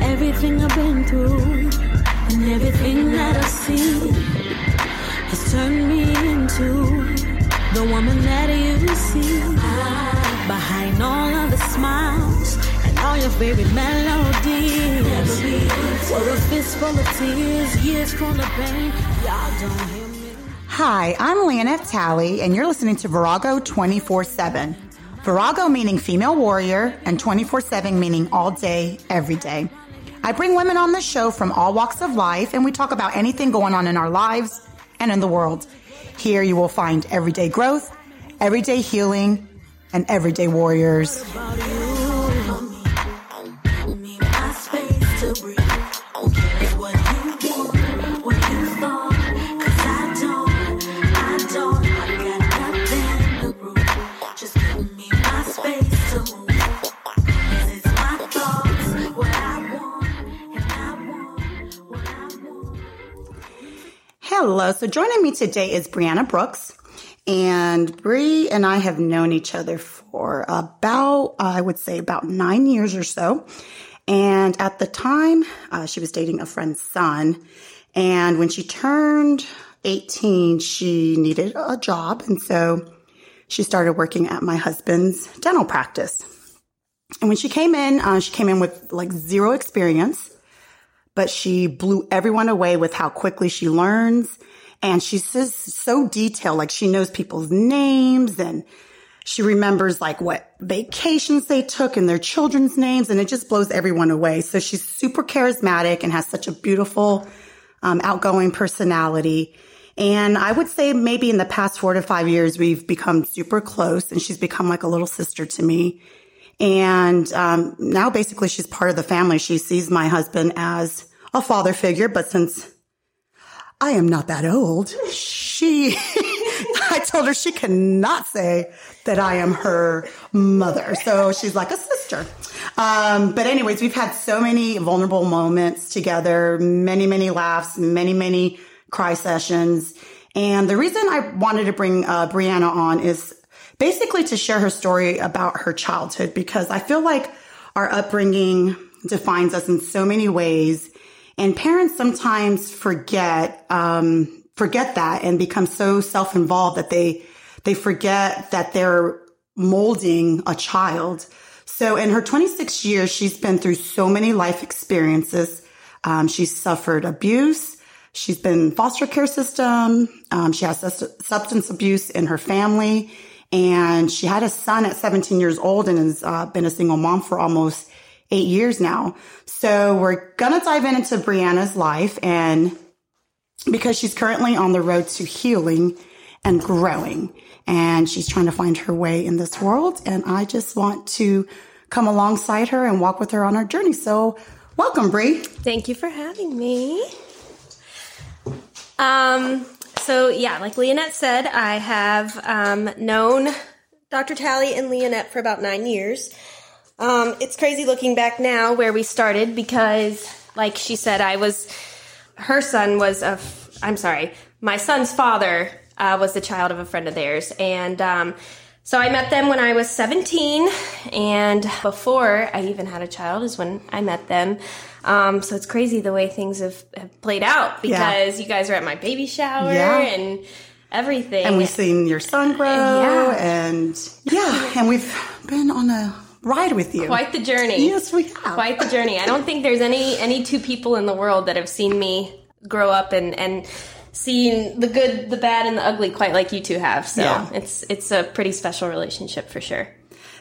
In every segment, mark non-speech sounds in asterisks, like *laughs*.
Everything I've been through and everything that I've seen has turned me into the woman that you see. Behind all of the smiles and all your favorite melodies. Fistful of tears, years full of pain, y'all don't hear me. Hi, I'm Leonette Talley, and you're listening to Virago 24 7. Virago meaning female warrior, and 24 7 meaning all day, every day. I bring women on the show from all walks of life, and we talk about anything going on in our lives and in the world. Here you will find everyday growth, everyday healing, and everyday warriors. Hello. So joining me today is Brianna Brooks. And Bree and I have known each other for about, I would say, about nine years or so. And at the time, uh, she was dating a friend's son. And when she turned 18, she needed a job. And so she started working at my husband's dental practice. And when she came in, uh, she came in with like zero experience but she blew everyone away with how quickly she learns. And she's so detailed. Like she knows people's names and she remembers like what vacations they took and their children's names. And it just blows everyone away. So she's super charismatic and has such a beautiful, um, outgoing personality. And I would say maybe in the past four to five years, we've become super close and she's become like a little sister to me. And um, now basically she's part of the family. She sees my husband as a father figure, but since I am not that old, she, *laughs* I told her she cannot say that I am her mother. So she's like a sister. Um, but anyways, we've had so many vulnerable moments together, many, many laughs, many, many cry sessions. And the reason I wanted to bring uh, Brianna on is basically to share her story about her childhood because I feel like our upbringing defines us in so many ways. And parents sometimes forget, um, forget that and become so self-involved that they, they forget that they're molding a child. So in her 26 years, she's been through so many life experiences. Um, she's suffered abuse. She's been foster care system. Um, she has substance abuse in her family and she had a son at 17 years old and has uh, been a single mom for almost eight years now. So we're gonna dive in into Brianna's life and because she's currently on the road to healing and growing and she's trying to find her way in this world. And I just want to come alongside her and walk with her on our journey. So welcome, Brie. Thank you for having me. Um, so yeah, like Leonette said, I have um, known Dr. Talley and Leonette for about nine years. Um, it's crazy looking back now where we started because, like she said, I was her son was a. f- I'm sorry, my son's father uh, was the child of a friend of theirs, and um, so I met them when I was 17, and before I even had a child is when I met them. Um, so it's crazy the way things have, have played out Yeah. because you guys were at my baby shower Yeah. and everything. And we've seen your son grow Yeah. and yeah, and we've been on a ride with you. quite the journey. Yes, we have. quite the journey. I don't think there's any any two people in the world that have seen me grow up and and seen the good, the bad, and the ugly quite like you two have. So Yeah. it's it's a pretty special relationship for sure.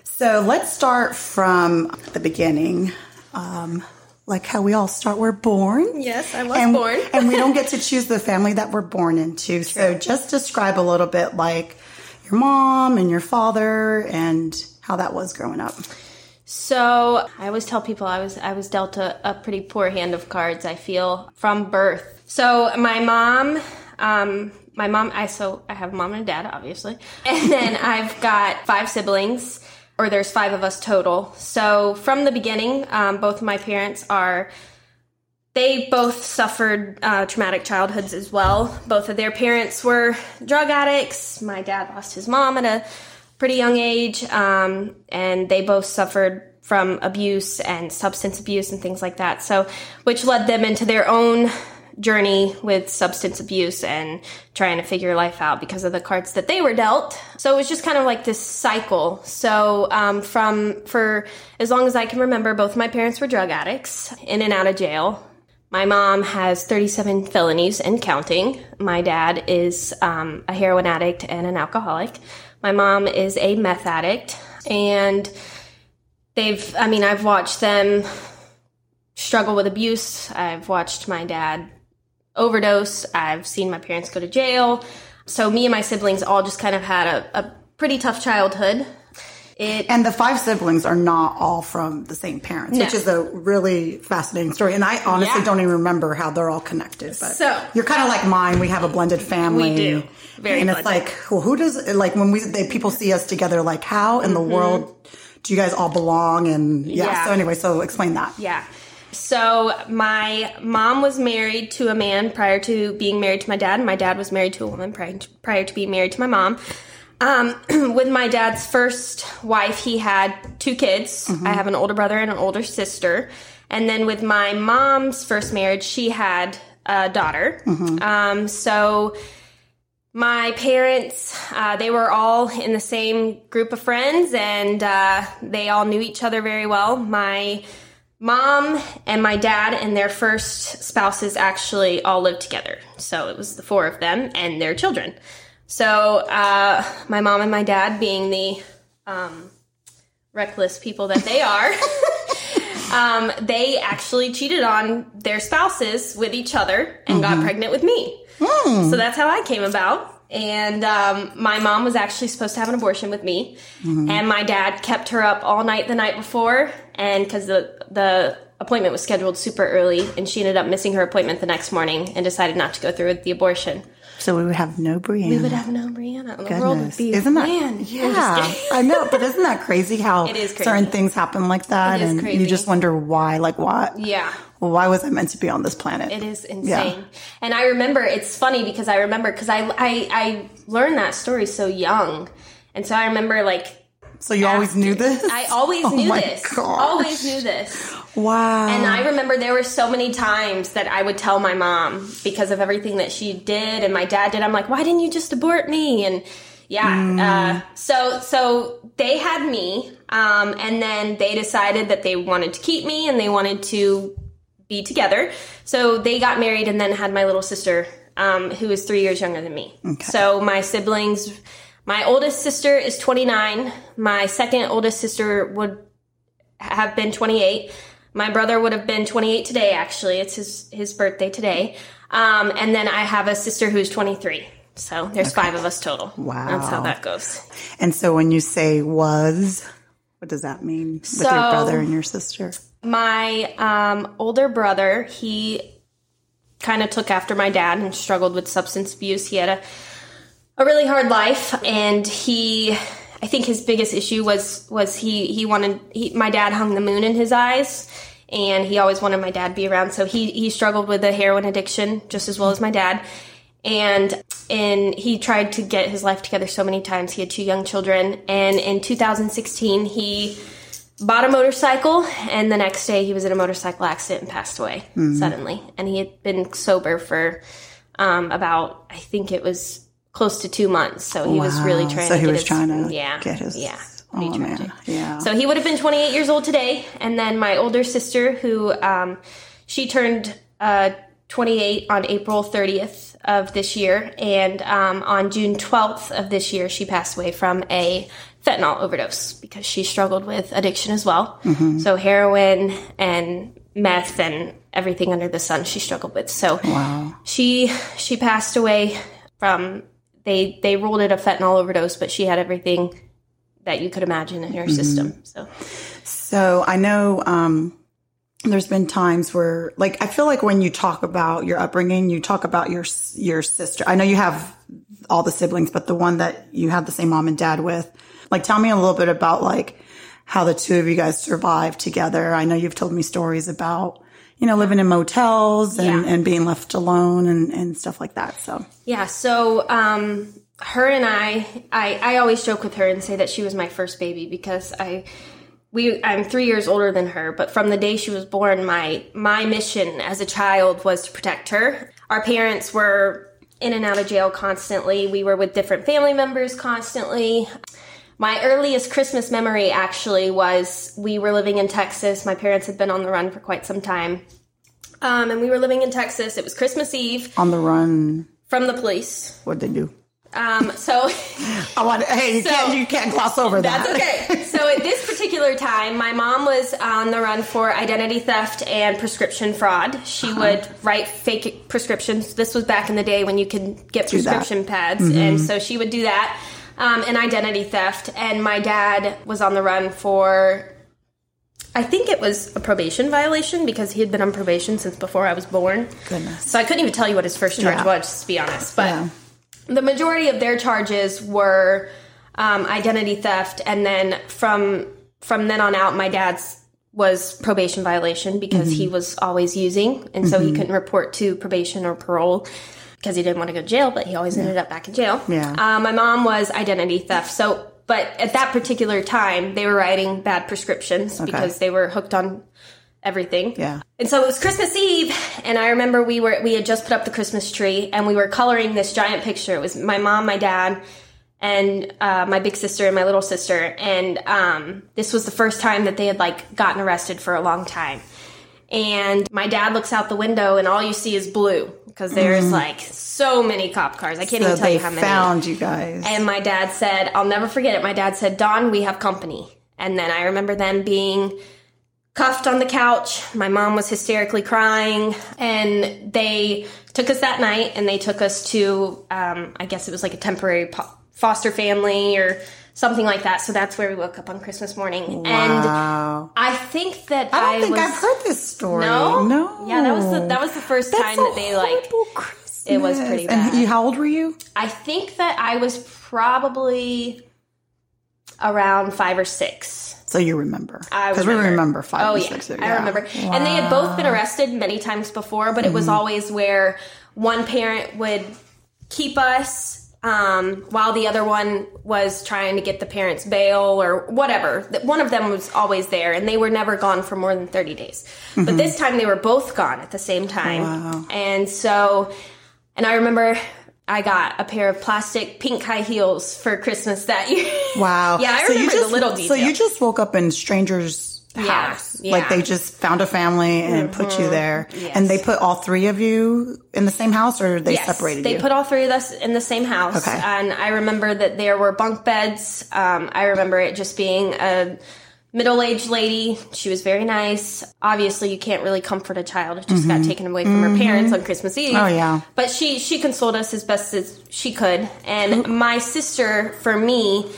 So let's start from the beginning. Um, like how we all start, we're born. Yes, I was and, born. and we don't get to *laughs* choose the family that we're born into. So just describe a little bit like your mom and your father and how that was growing up. So I always tell people I was I was dealt a, a pretty poor hand of cards. I feel from birth. So my mom, um, my mom, I so I have mom and dad, obviously, *laughs* and then I've got five siblings, or there's five of us total. So from the beginning, um, both of my parents are they both suffered uh, traumatic childhoods as well. Both of their parents were drug addicts. My dad lost his mom at a pretty young age, um, and they both suffered from abuse and substance abuse and things like that. So, which led them into their own journey with substance abuse and trying to figure life out because of the cards that they were dealt. So it was just kind of like this cycle. So um, from for as long as I can remember, both my parents were drug addicts, in and out of jail. My mom has 37 felonies and counting. My dad is um, a heroin addict and an alcoholic. My mom is a meth addict, and they've. I mean, I've watched them struggle with abuse. I've watched my dad overdose. I've seen my parents go to jail. So me and my siblings all just kind of had a, a pretty tough childhood. It, and the five siblings are not all from the same parents, No. which is a really fascinating story. And I honestly Yeah. don't even remember how they're all connected. But So- you're kind of like mine. We have a blended family. We do. Very and it's like, well, who does like when we they, people see us together? Like, how in the world do you guys all belong? And yeah, Mm-hmm. Yeah. So anyway, so explain that. Yeah. So my mom was married to a man prior to being married to my dad. and My dad was married to a woman prior to, prior to being married to my mom. Um, *clears throat* with my dad's first wife, he had two kids. I have an older brother and an older sister. And then with my mom's first marriage, she had a daughter. Um, so my parents uh, they were all in the same group of friends and uh, they all knew each other very well my mom and my dad and their first spouses actually all lived together so it was the four of them and their children so uh, my mom and my dad being the um, reckless people that they are *laughs* um, they actually cheated on their spouses with each other and got pregnant with me. So that's how I came about. And um, my mom was actually supposed to have an abortion with me, and my dad kept her up all night the night before, and because the the appointment was scheduled super early, and she ended up missing her appointment the next morning and decided not to go through with the abortion. So we would have no Brianna. We would have no Brianna. The world would Goodness. be isn't that man. Yeah i know but isn't that crazy how *laughs* It is crazy. certain things happen like that It is and crazy. you just wonder why like what yeah. why was i meant to be on this planet It is insane. Yeah. And I remember it's funny because I remember because I, I I learned that story so young. And so I remember like so you always knew this I always *laughs* Oh knew my this. gosh. Always knew this. Wow And I remember there were so many times that I would tell my mom because of everything that she did and my dad did. I'm like, why didn't you just abort me? And yeah, uh, so so they had me, um, and then they decided that they wanted to keep me and they wanted to be together. So they got married and then had my little sister, um, who is three years younger than me. So my siblings, my oldest sister is 29. My second oldest sister would have been 28. My brother would have been 28 today, actually. It's his, his birthday today. Um, and then I have a sister who's 23. So there's five of us total. Wow. That's how that goes. and so when you say was what does that mean with So- your brother and your sister My um, older brother, he kind of took after my dad and struggled with substance abuse. He had a, a really hard life, and he, I think his biggest issue was was he he wanted he, my dad hung the moon in his eyes, and he always wanted my dad to be around. So he he struggled with a heroin addiction just as well as my dad, and and he tried to get his life together so many times. He had two young children, and in 2016 he bought a motorcycle and the next day he was in a motorcycle accident and passed away suddenly and he had been sober for um, about i think it was close to two months so he was really trying So to he get was his, trying to yeah get his- yeah oh pretty man. Yeah. So he would have been 28 years old today and then my older sister who um, she turned uh, 28 on april 30th of this year and um, on june 12th of this year she passed away from a fentanyl overdose because she struggled with addiction as well. So heroin and meth and everything under the sun she struggled with. So wow. she she passed away from they they ruled it a fentanyl overdose but she had everything that you could imagine in her system so So I know um, there's been times where, like, I feel like when you talk about your upbringing, you talk about your your sister. I know you have all the siblings, but the one that you had the same mom and dad with, like, tell me a little bit about like how the two of you guys survived together. I know you've told me stories about you know, living in motels and, Yeah. and being left alone and, and stuff like that. So, Yeah, so um, her and I, I, I always joke with her and say that she was my first baby because I, we, I'm three years older than her. But from the day she was born, my my mission as a child was to protect her. Our parents were in and out of jail constantly. We were with different family members constantly. My earliest Christmas memory actually was we were living in Texas. My parents had been on the run for quite some time. Um, and we were living in Texas. It was Christmas Eve on the run, from the police. what'd they do? Um, so I want. Hey, you So- can't. You can't gloss over that's that. okay. So at this particular time, my mom was on the run for identity theft and prescription fraud. She Uh-huh. would write fake prescriptions. This was back in the day when you could get Do that. Mm-hmm. prescription pads, and so she would do that. Um, and identity theft. And my dad was on the run for. I think it was a probation violation because he had been on probation since before I was born. Goodness. So I couldn't even tell you what his first charge Yeah. was, to be honest. But Yeah. The majority of their charges were um, identity theft, and then from from then on out, my dad's was probation violation because Mm-hmm. he was always using, and so he couldn't report to probation or parole because he didn't want to go to jail, but he always ended up back in jail. Yeah. Uh, my mom was identity theft, so. But at that particular time, they were writing bad prescriptions because they were hooked on everything. Yeah. And so it was Christmas Eve, and I remember we were we had just put up the Christmas tree, and we were coloring this giant picture. It was my mom, my dad, and uh, my big sister and my little sister. And um, this was the first time that they had like gotten arrested for a long time. And my dad looks out the window, and all you see is blue because there's like so many cop cars. I can't So even tell you how many. found you guys. And my dad said, I'll never forget it. My dad said, Don, we have company. And then I remember them being cuffed on the couch. My mom was hysterically crying. And they took us that night and they took us to, um, I guess it was like a temporary po- foster family or something like that. So that's where we woke up on Christmas morning. And wow. I think that I don't think was, I've heard this story. No? no. Yeah, that was the, that was the first That's time that they like, Christmas. it was pretty And bad. you, how old were you? I think that I was probably around five or six. So you remember? I Because we remember. five Oh or yeah, six. I remember. And they had both been arrested many times before, but it Mm-hmm. was always where one parent would keep us um, while the other one was trying to get the parents bail or whatever. That One of them was always there, and they were never gone for more than thirty days. But this time they were both gone at the same time, Mm-hmm. Wow. and so, and I remember. I got a pair of plastic pink high heels for Christmas that year. *laughs* Wow. Yeah, I so you remember the just, little So you just woke up in strangers' house. yeah. Like they just found a family and put you there. Yes. And they put all three of you in the same house or they Yes, separated they you? put all three of us in the same house. Okay. And I remember that there were bunk beds. Um, I remember it just being a middle aged lady. She was very nice. Obviously, you can't really comfort a child. It just got taken away from her parents on Christmas Eve. Mm-hmm. Oh, yeah. But she, she consoled us as best as she could. And my sister, for me,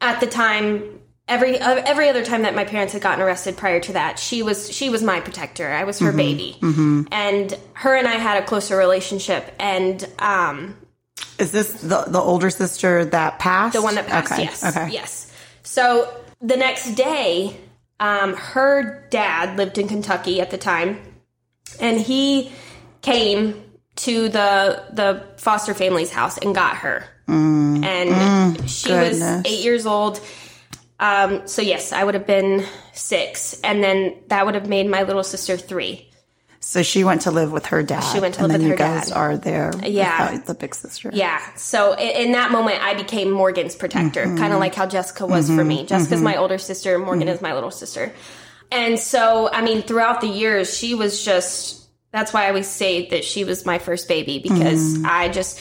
at the time, every uh, every other time that my parents had gotten arrested prior to that, she was she was my protector. I was her Mm-hmm. baby, and her and I had a closer relationship. And um, Is this the, the older sister that passed? the one that passed, Okay. yes, Okay. yes. So the next day, um, her dad lived in Kentucky at the time, and he came to the the foster family's house and got her. and she was eight years old. Um, so yes, I would have been six, and then that would have made my little sister three. So she went to live with her dad. She went to and live then with you her guys dad. are there. Yeah. the big sister. Yeah. So in, that moment, I became Morgan's protector, Mm-hmm. kind of like how Jessica was for me. Jessica's my older sister, Morgan is my little sister. And so, I mean, throughout the years, she was just, that's why I always say that she was my first baby because Mm-hmm. I just,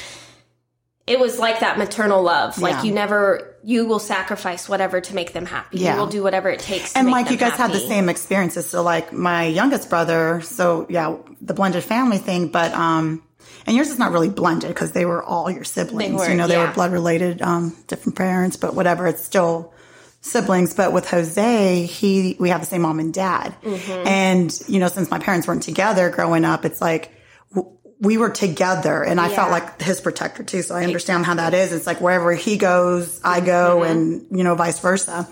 it was like that maternal love. Like Yeah. you never, you will sacrifice whatever to make them happy. Yeah. You will do whatever it takes to And like you guys had the same experiences. So like my youngest brother, so yeah, the blended family thing, but um and yours is not really blended because they were all your siblings. were, you know, they yeah. were blood related, um, different parents, but whatever, it's still siblings. But with Jose, he we have the same mom and dad. Mm-hmm. And, you know, since my parents weren't together growing up, it's like we were together and I felt like his protector too. So I understand how that is. It's like wherever he goes, I go Mm-hmm. and, you know, vice versa.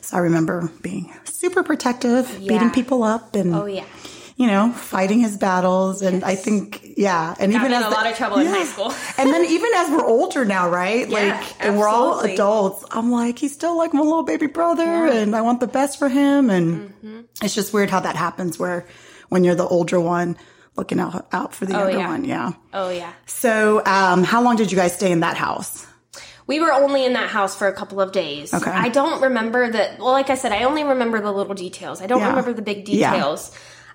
So I remember being super protective, beating people up and, Oh, yeah. you know, fighting his battles. And I think, yeah. And Got even as a the- lot of trouble in high school. *laughs* and then even as we're older now, right? Yeah, like, and we're all adults. I'm like, he's still like my little baby brother and I want the best for him. And Mm-hmm. it's just weird how that happens where when you're the older one looking out, out for the Oh, yeah. one. Yeah. Oh yeah. So, um, how long did you guys stay in that house? We were only in that house for a couple of days. Okay. I don't remember the well, like I said, I only remember the little details. I don't Yeah. remember the big Yeah. details.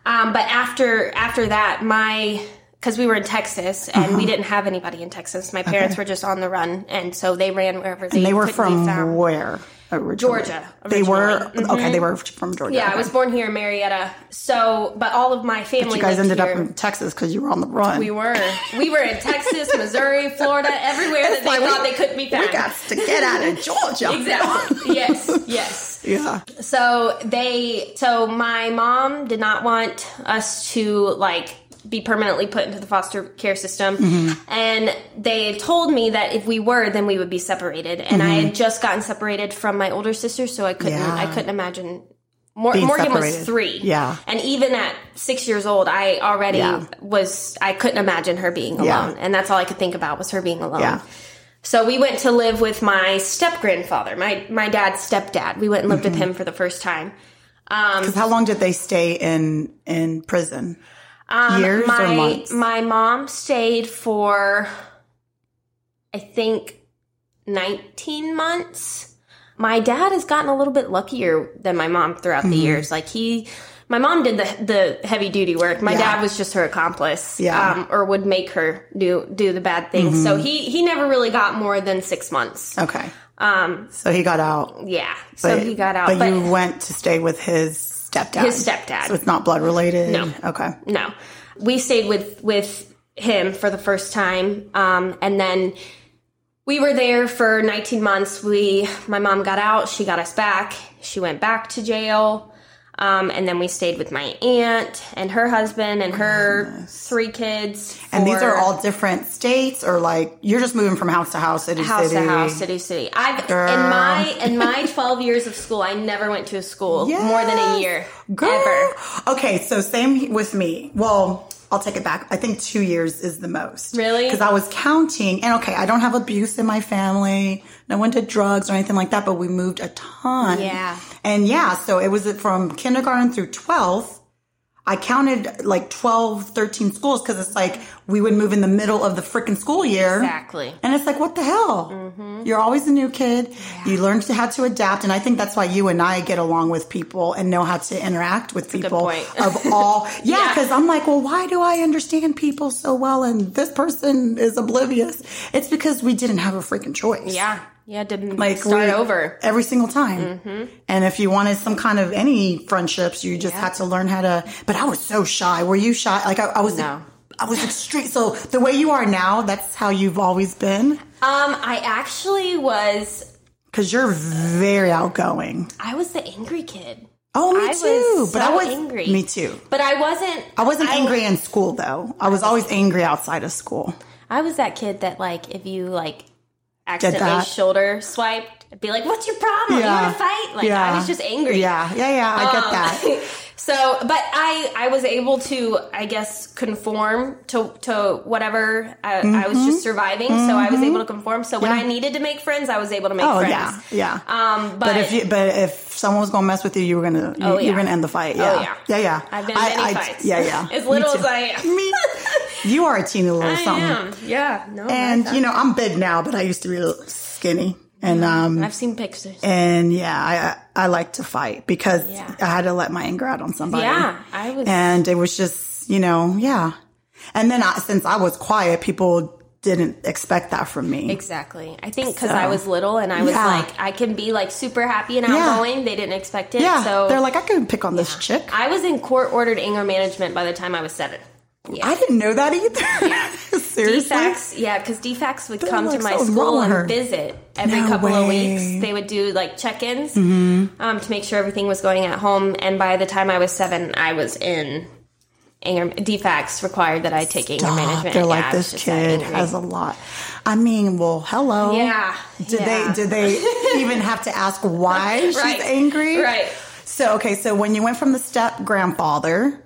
Um, but after after that, my because we were in Texas and Uh-huh. we didn't have anybody in Texas. My parents were just on the run, and so they ran wherever they. And they were from where? Originally? Georgia, They were. Mm-hmm. okay. They were from Georgia. Yeah, okay. I was born here in Marietta. So, but all of my family. You guys ended here. up in Texas because you were on the run. We were. We were in Texas, *laughs* Missouri, Florida, everywhere that they like, thought we- they couldn't be found. We got to get out of Georgia. *laughs* Exactly. Yes. *laughs* Yes. Yeah. So they. So my mom did not want us to like be permanently put into the foster care system, Mm-hmm. and they told me that if we were, then we would be separated. And I had just gotten separated from my older sister, so I couldn't. Mm-hmm. Yeah. I couldn't imagine. Mor- Morgan separated. was three. Yeah. And even at six years old, I already Yeah. was, I couldn't imagine her being alone. Yeah. And that's all I could think about was her being alone. Yeah. So we went to live with my step grandfather, my, my dad's stepdad. We went and lived Mm-hmm. with him for the first time. 'Cause how long did they stay in in prison? Years Um, my, or months? My mom stayed for, I think, 19 months. My dad has gotten a little bit luckier than my mom throughout Mm-hmm. the years. Like he, my mom did the the heavy duty work. My Yeah. dad was just her accomplice, Yeah. Mm-hmm. um, or would make her do do the bad things. So he he never really got more than six months. Okay. Um. So he got out. Yeah, so he got out. But, But, you went to stay with his stepdad. His stepdad. So it's not blood related. No. Okay. no, we stayed with with him for the first time, um, and then we were there for 19 months. We, my mom got out. She got us back. She went back to jail. Um, and then we stayed with my aunt and her husband and her three kids. And these are all different states, or like you're just moving from house to house, city house city. to house, city city. I've Girl. in my in my *laughs* 12 years of school, I never went to a school more than a year Girl. ever. Okay, so same with me. Well, I'll take it back. I think two years is the most. Really? Because I was counting, and okay, I don't have abuse in my family. No one did drugs or anything like that, but we moved a ton. Yeah. And yeah, so it was from kindergarten through 12th. I counted like 12, 13 schools because it's like we would move in the middle of the freaking school year. Exactly. And it's like, what the hell? Mm-hmm. You're always a new kid. You learn to how to adapt. And I think that's why you and I get along with people and know how to interact with good people of all. *laughs* Yeah. Yeah. Cause I'm like, well, why do I understand people so well? And this person is oblivious. It's because we didn't have a freaking choice. Yeah. Yeah, didn't Like start over. every single time. Mm-hmm. And if you wanted some kind of any friendships, you just had to learn how to. But I was so shy. Were you shy? Like I, I was. No. I was extreme. So the way you are now, that's how you've always been. Um, I actually was Because you're very outgoing. I was the angry kid. Oh, me I too. but I was angry. Me too. But I wasn't I wasn't angry in school though. I was always angry outside of school. I was that kid that like if you like accidentally that. shoulder swiped, I'd be like, "What's your problem? You want to fight?" Like I was just angry. Yeah, yeah, yeah. I get Um, that. *laughs* So, but I I was able to I guess conform to to whatever I, I was Mm-hmm. just surviving. So I was able to conform. So when I needed to make friends, I was able to make Oh friends. yeah, yeah. Um, but, but if you, but if someone was gonna mess with you, you were gonna, you, Oh, you yeah. were gonna end the fight. Yeah, Oh, yeah. yeah, yeah. I've been in many I- fights. Yeah, yeah. *laughs* As little as I am. Me, *laughs* you are a teeny little I something. am. Yeah. No. And you know, I'm big now, but I used to be a little skinny. And um, I've seen pictures. and yeah, I I like to fight because Yeah. I had to let my anger out on somebody. Yeah, I was. and it was just you know yeah and then I, since i was quiet people didn't expect that from me Exactly. I think because So- I was little and I was Yeah. like, I can be like super happy and Yeah. outgoing. They didn't expect it. yeah So they're like i couldn't pick on this chick I was in court ordered anger management by the time I was seven. I didn't know that either *laughs* seriously DFACS, yeah, because DFACS would They're come like, to my "Something's school with her." and visit every No couple of way. Mm-hmm. weeks. They would do like check-ins um, to make sure everything was going at home. And by the time I was seven, I was in anger. DFACS required that I take anger Stop. management. they're Yeah, like this kid has a lot i mean well hello Yeah, did yeah. they did they *laughs* even have to ask why she's Right. angry Right. so okay so when you went from the step grandfather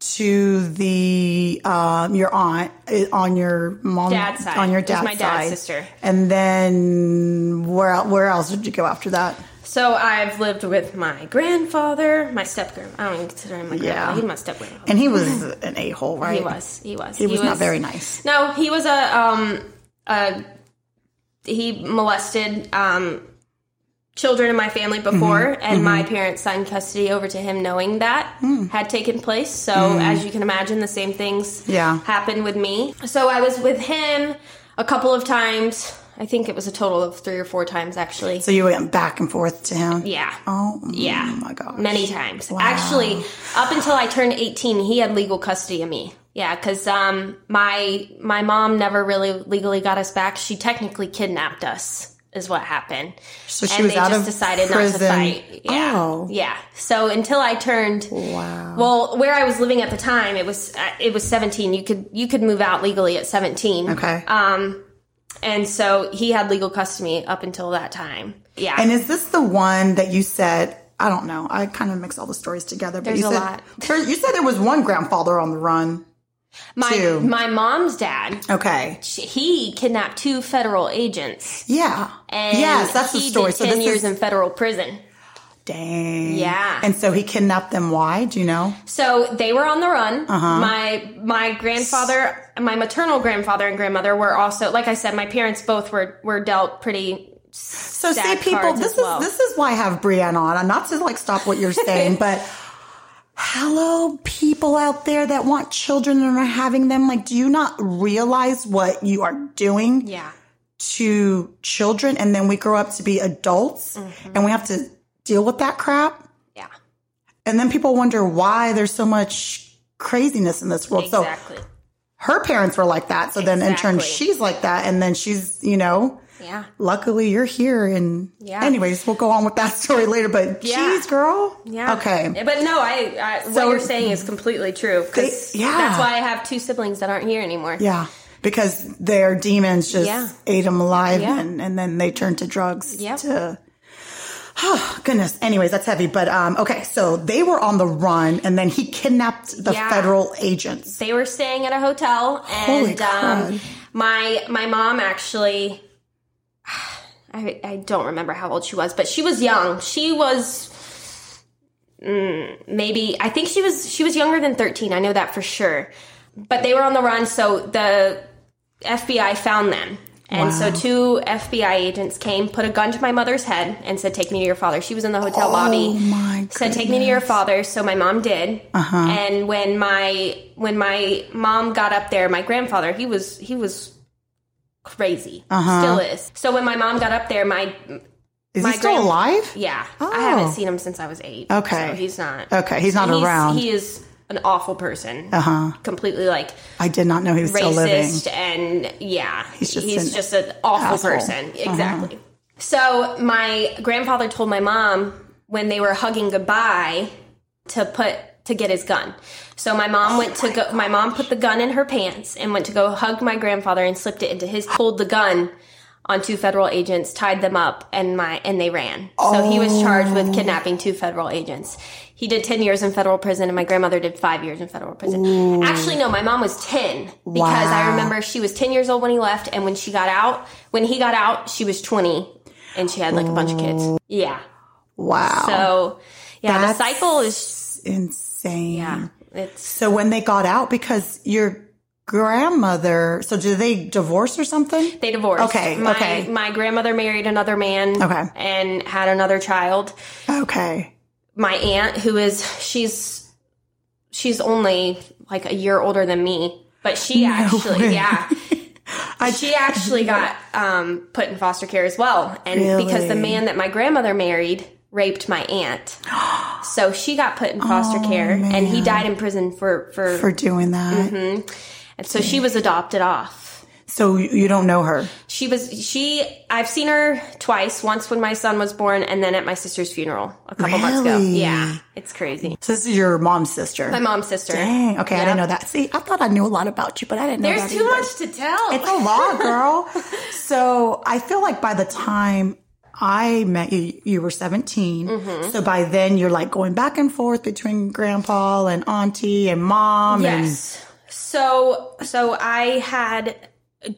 to the um, your aunt uh, on your mom Dad's side. on your was dad's my dad's side. sister. And then where where else did you go after that? So I've lived with my grandfather, my step. I don't even consider him my Yeah. grandfather. He's my step grandfather. And he was an a hole, right? He was. He was. He was not very nice. No, he was a um a he molested um children in my family before Mm-hmm. and my parents signed custody over to him knowing that Mm. had taken place. So as you can imagine the same things Yeah. happened with me. So I was with him a couple of times. I think it was a total of 3 or 4 times actually. So you went back and forth to him. yeah. Oh Yeah. my god. Many times. Actually, up until I turned 18, he had legal custody of me. Yeah, because um, my my mom never really legally got us back. She technically kidnapped us, is what happened. So she and was they out just of decided prison. not to fight. Yeah, Oh. yeah. So until I turned, Wow. well, where I was living at the time, it was uh, it was 17. You could you could move out legally at 17. Okay. Um, and so he had legal custody up until that time. Yeah. And is this the one that you said? I don't know. I kind of mix all the stories together. But There's you a said, lot. you said there was one grandfather on the run. My my mom's dad Okay. he kidnapped two federal agents. Yeah. And yes, that's the he story. Did so ten years is in federal prison. dang. Yeah. And so he kidnapped them. Why? Do you know? So they were on the run. Uh-huh. My my grandfather, my maternal grandfather and grandmother were also, like I said, my parents both were were dealt pretty. So see, people, this as is well. this is why I have Brianna on. And not to like stop what you're saying, *laughs* but hello, people out there that want children and are having them. Like, do you not realize what you are doing? Yeah. to children and then we grow up to be adults Mm-hmm. and we have to deal with that crap. Yeah. And then people wonder why there's so much craziness in this world. Exactly. So her parents were like that. So then in turn she's like that. And then she's, you know, yeah. luckily you're here. And Yeah. anyways, we'll go on with that *laughs* story later. But Yeah. geez, girl. Yeah. Okay. But no, I, I So- what you're saying is completely true. They- yeah. That's why I have two siblings that aren't here anymore. Yeah. Because their demons just Yeah. ate them alive Yeah. and, and then they turned to drugs Yep. to Oh, *sighs* goodness. Anyways, that's heavy. But um, okay, so they were on the run and then he kidnapped the Yeah. federal agents. they were staying at a hotel Holy and um, my my mom actually I, I don't remember how old she was but she was young she was mm, maybe i think she was she was younger than 13 i know that for sure but they were on the run so the fbi found them and so two FBI agents came, put a gun to my mother's head, and said, "Take me to your father." She was in the hotel lobby. Oh my said, "Take me to your father." So my mom did. Uh-huh. And when my when my mom got up there, my grandfather he was he was crazy, Uh-huh. still is. So when my mom got up there, my Is my he still grand- alive? yeah, Oh. I haven't seen him since I was eight. Okay. so he's not. Okay, he's not around. He is an awful person. Uh huh. Completely like I did not know he was still living. racist and yeah, He's just he's an just an awful asshole. Uh-huh. person. Exactly. So my grandfather told my mom when they were hugging goodbye to put to get his gun. So my mom Oh went to go. My mom put the gun in her pants and went to go hug my grandfather and slipped it into his. Pulled the gun on two federal agents, tied them up, and my and they ran. So he was charged with kidnapping two federal agents. He did ten years in federal prison, and my grandmother did five years in federal prison. Actually, no, my mom was ten because I remember she was ten years old when he left, and when she got out, when he got out, she was twenty, and she had like a bunch of kids. Yeah. Wow. So yeah, That's the cycle is insane. yeah. It's So when they got out, because your grandmother, so did they divorce or something? they divorced. Okay, My, okay. My grandmother married another man. Okay. And had another child. Okay. My aunt, who is she's she's only like a year older than me, but she actually way. yeah. *laughs* she actually got um, put in foster care as well, and because the man that my grandmother married raped my aunt, so she got put in foster oh, care, and he died in prison for for, For doing that. Mm-hmm. and so she was adopted off. So you don't know her. She was she. I've seen her twice. Once when my son was born, and then at my sister's funeral a couple months ago. Yeah, it's crazy. So this is your mom's sister. My mom's sister. Dang. Okay, I didn't know that. See, I thought I knew a lot about you, but I didn't know There's too either. much to tell. It's a lot, girl. *laughs* so I feel like by the time I met you, you were 17. Mm-hmm. So by then you're like going back and forth between grandpa and auntie and mom. Yes. So so I had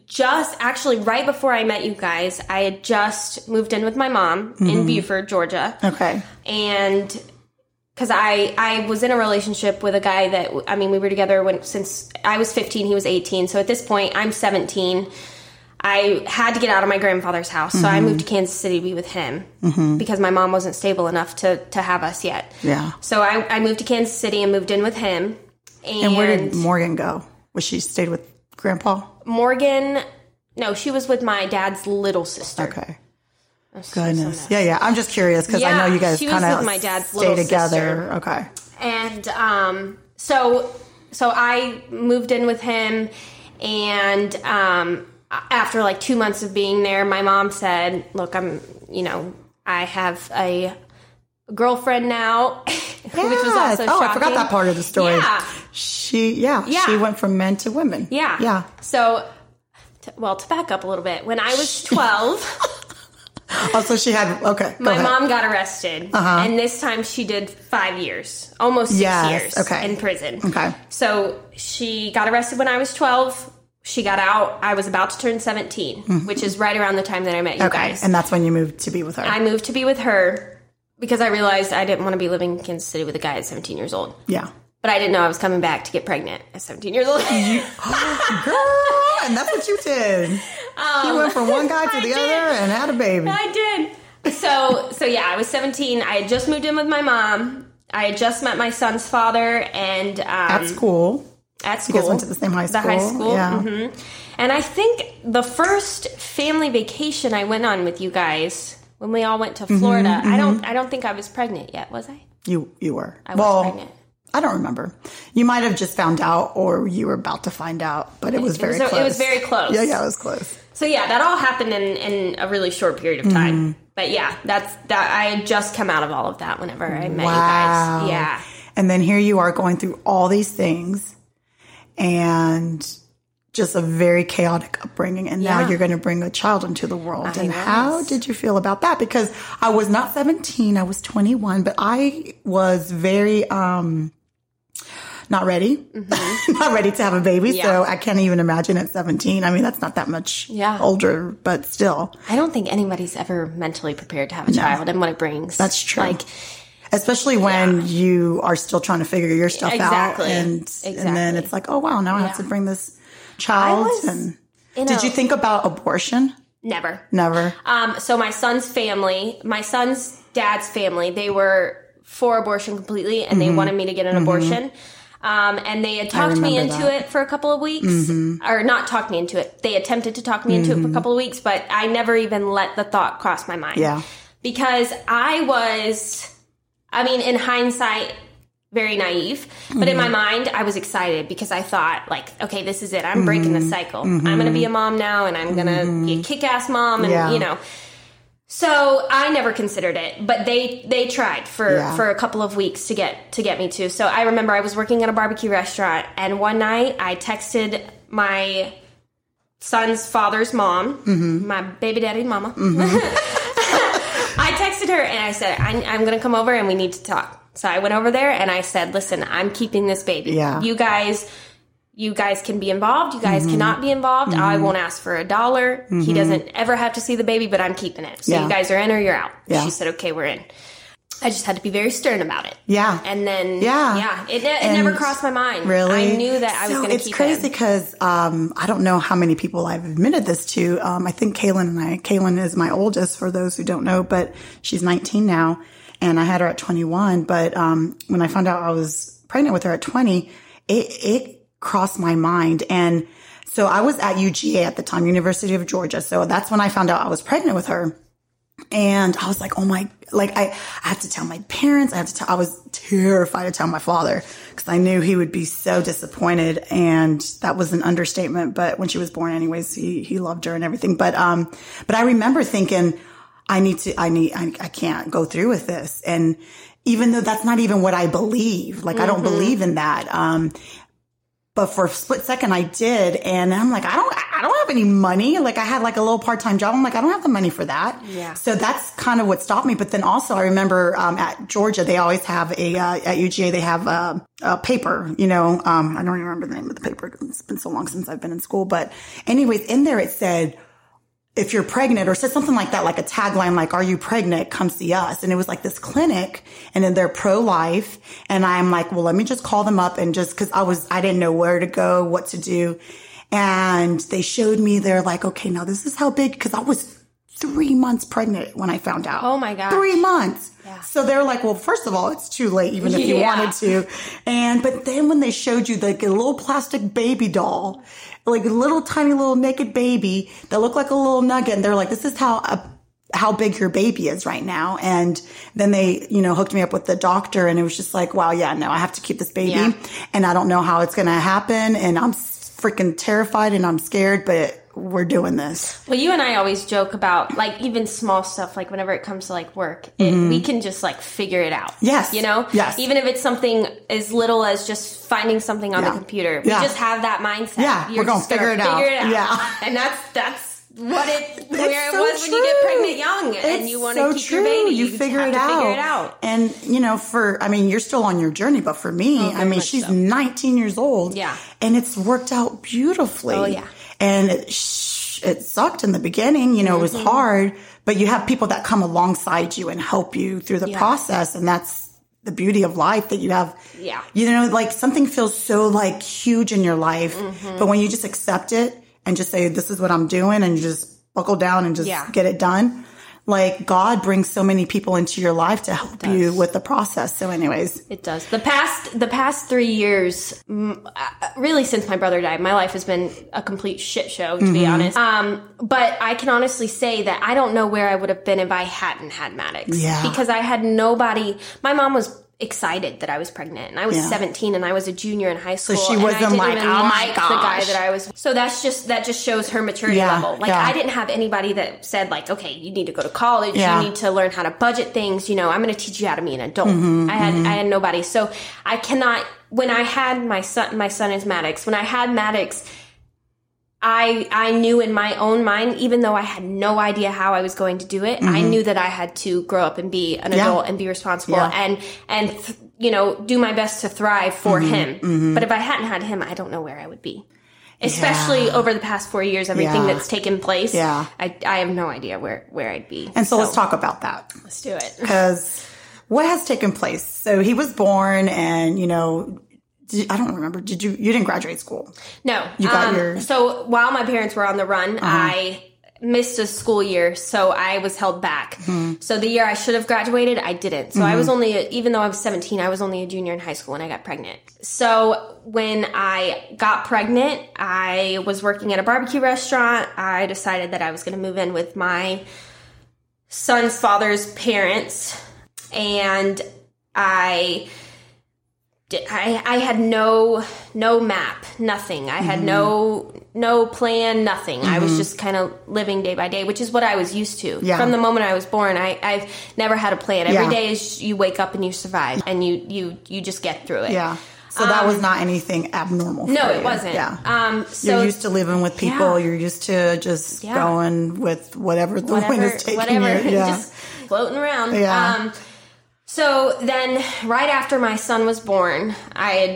just actually right before I met you guys, I had just moved in with my mom in Buford, Georgia. Okay. and because I I was in a relationship with a guy that I mean we were together when since I was 15 he was 18 so at this point I'm 17 I had to get out of my grandfather's house so I moved to Kansas City to be with him because my mom wasn't stable enough to to have us yet Yeah. so I, I moved to Kansas City and moved in with him and, And where did Morgan go? Was she stayed with grandpa? Morgan no she was with my dad's little sister Okay. Goodness. Yeah, yeah. I'm just curious because I know you guys kind of my dad's stay little together. Okay. and um, so so I moved in with him, and um, after like two months of being there, my mom said, "Look, I'm you know I have a girlfriend now," *laughs* which was also oh, I forgot that part of the story. Yeah, She, yeah, Yeah. she went from men to women. yeah, Yeah. So. t- Well, to back up a little bit, when I was 12, *laughs* Also, she had, okay. my. Uh-huh. mom got arrested. And this time she did five years, almost six Yes, years okay. in prison. Okay. So she got arrested when I was 12. She got out. I was about to turn 17, which is right around the time that I met you Mm-hmm. Okay. guys. And that's when you moved to be with her. I moved to be with her because I realized I didn't want to be living in Kansas City with a guy at 17 years old. yeah. But I didn't know I was coming back to get pregnant at 17 years old. you, oh, *laughs* *gasps* Girl, and that's what you did. *laughs* you went from one guy to Um, *laughs* I the did. other and had a baby. I did. So, so yeah, I was 17. I had just moved in with my mom. I had just met my son's father and um, At school. At You school. guys went to the same high school. The high school? Yeah. hmm And I think the first family vacation I went on with you guys when we all went to Florida, Mm-hmm, I don't I don't think I was pregnant yet, was I? You you were. I was pregnant. I don't remember. You might have just found out or you were about to find out, but it was very was- it close. was very close. Yeah, yeah, it was close. So yeah, that all happened in, in a really short period of time. Mm-hmm. But yeah, that's that I had just come out of all of that whenever I met Wow. you guys. Yeah. And then here you are going through all these things and just a very chaotic upbringing. And now you're going to bring a child into the world. I and was. how did you feel about that? Because I was not 17, I was 21, but I was very, um, not ready, *laughs* not ready to have a baby. So Mm-hmm. I can't even imagine at 17. I mean, that's not that much Yeah. older, but still. I don't think anybody's ever mentally prepared to have a child and what it brings. That's true. Like especially when you are still trying to figure your stuff Exactly. out and and then it's like oh wow now i have to bring this child was and in did you think about abortion never. never Um, so my son's family, my son's dad's family, they were for abortion completely, and they wanted me to get an abortion. Um, and they had talked me into that. it for a couple of weeks, or not talked me into it. They attempted to talk me into it for a couple of weeks, but I never even let the thought cross my mind. Yeah. because I was, I mean, in hindsight. Very naive, but in my mm-hmm. mind, I was excited because I thought, like, okay, this is it. I'm breaking the mm-hmm. cycle. I'm mm-hmm. going to be a mom now, and I'm going to be a kick-ass mom, and Yeah. you know, so I never considered it, but they they tried for Yeah. for a couple of weeks to get to get me to. So I remember I was working at a barbecue restaurant, and one night I texted my son's father's mom, Mm-hmm. my baby daddy mama. *laughs* Texted her and I said, I, "I'm going to come over and we need to talk." So I went over there and I said, "Listen, I'm keeping this baby. Yeah. You guys." You guys can be involved. You guys mm-hmm. cannot be involved. I mm-hmm. won't ask for a dollar. He mm-hmm. doesn't ever have to see the baby, but I'm keeping it. So Yeah. you guys are in or you're out. Yeah. She said, okay, we're in. I just had to be very stern about it. Yeah. And then, Yeah. yeah, it, it never crossed my mind. really I knew that I was going to keep crazy it. It's crazy because um, i don't know how many people i've admitted this to um, i think kaylin and i kaylin is my oldest for those who don't know but she's 19 now and i had her at 21 but um, when i found out i was pregnant with her at 20 it, it crossed my mind and so i was at uga at the time university of georgia so that's when i found out i was pregnant with her and I was like, oh my, like I, I had to tell my parents. I had to tell, I was terrified to tell my father because I knew he would be so disappointed. And that was an understatement. But when she was born anyways, he, he loved her and everything. But, um, but I remember thinking, I need to, I need, I, I can't go through with this. And even though that's not even what I believe, like I don't believe in that. Um, but for a split second I did. And I'm like, I don't, I don't have any money. Like I had like a little part time job. I'm like, I don't have the money for that. Yeah. So that's kind of what stopped me. But then also I remember, um, at Georgia, they always have a, uh, at UGA, they have a, a paper, you know, um, I don't even remember the name of the paper. It's been so long since I've been in school. But anyways, in there it said, if you're pregnant or said something like that, like a tagline, like, are you pregnant? Come see us. And it was like this clinic and then they're pro life. And I'm like, well, let me just call them up and just cause I was, I didn't know where to go, what to do. And they showed me, they're like, okay, now this is how big, cause I was three months pregnant when I found out. Oh my God. Three months. Yeah. So they're like, well, first of all, it's too late, even if you wanted to. And, but then when they showed you like a little plastic baby doll, like a little tiny little naked baby that looked like a little nugget, and they're like, this is how, uh, how big your baby is right now. And then they, you know, hooked me up with the doctor and it was just like, wow, yeah, no, I have to keep this baby Yeah. and I don't know how it's going to happen. And I'm freaking terrified and I'm scared, but we're doing this. Well, you and I always joke about like even small stuff, like whenever it comes to like work, it, mm-hmm. we can just like figure it out. Yes. You know? Yes. Even if it's something as little as just finding something on Yeah. the computer. We Yeah. just have that mindset. Yeah, we're gonna figure it out. It out. Yeah. *laughs* And that's, that's what it, *laughs* where it so was when you get pregnant young and It's you want so to keep true. your baby. You just figure it to out. Figure it out. And you know, for I mean, you're still on your journey, but for me, oh, I mean, she's so. 19 years old. Yeah. and it's worked out beautifully. Oh, yeah. And it, sh- it sucked in the beginning. You know, it was Mm-hmm. hard, but you have people that come alongside you and help you through the Yeah. process, and that's the beauty of life that you have. Yeah. you know, like something feels so like huge in your life, Mm-hmm. but when you just accept it and just say, "This is what I'm doing," and you just buckle down and just Yeah. get it done. Like God brings so many people into your life to help you with the process. So, anyways, It does. The past the past three years, uh, really since my brother died, my life has been a complete shit show, to be honest. Um, but I can honestly say that I don't know where I would have been if I hadn't had Maddox. Yeah. Because I had nobody. My mom was excited that I was pregnant, and I was Yeah. 17, and I was a junior in high school. So she wasn't like, "Oh my like the guy that I was. So that's just that just shows her maturity Yeah, level. Like yeah. I didn't have anybody that said like, okay, you need to go to college. You need to learn how to budget things. You know, I'm going to teach you how to be an adult. Mm-hmm, I had I had nobody, so I cannot. When I had my son, my son is Maddox. When I had Maddox, I I knew in my own mind, even though I had no idea how I was going to do it, I knew that I had to grow up and be an Mm-hmm. Yeah. adult and be responsible Yeah. and and th- you know do my best to thrive for Mm-hmm. him. But if I hadn't had him, I don't know where I would be. Especially Yeah. over the past four years, everything that's taken place. Yeah. I, I have no idea where where I'd be. and so, let's talk about that Let's do it. *laughs* because what has taken place? So, he was born, and you know, I don't remember. Did you? You didn't graduate school? No. You got um, your- Uh-huh. So while my parents were on the run, I missed a school year, so I was held back. Hmm. So the year I should have graduated, I didn't. So I was only, a, even though I was 17, I was only a junior in high school when I got pregnant. So when I got pregnant, I was working at a barbecue restaurant. I decided that I was going to move in with my son's father's parents, and I I, I had no no map, nothing. I had no no plan, nothing. I was just kind of living day by day, which is what I was used to Yeah. from the moment I was born. I, I've never had a plan. Every Yeah. day is you wake up and you survive, and you you you just get through it. Yeah. So that was not anything abnormal. Um, No, for it you. wasn't. Yeah. Um. So you're used to living with people. Yeah. You're used to just going with whatever the *laughs* wind is taking whatever, you. *laughs* Yeah. just floating around. Yeah. Um, so then, right after my son was born, I had.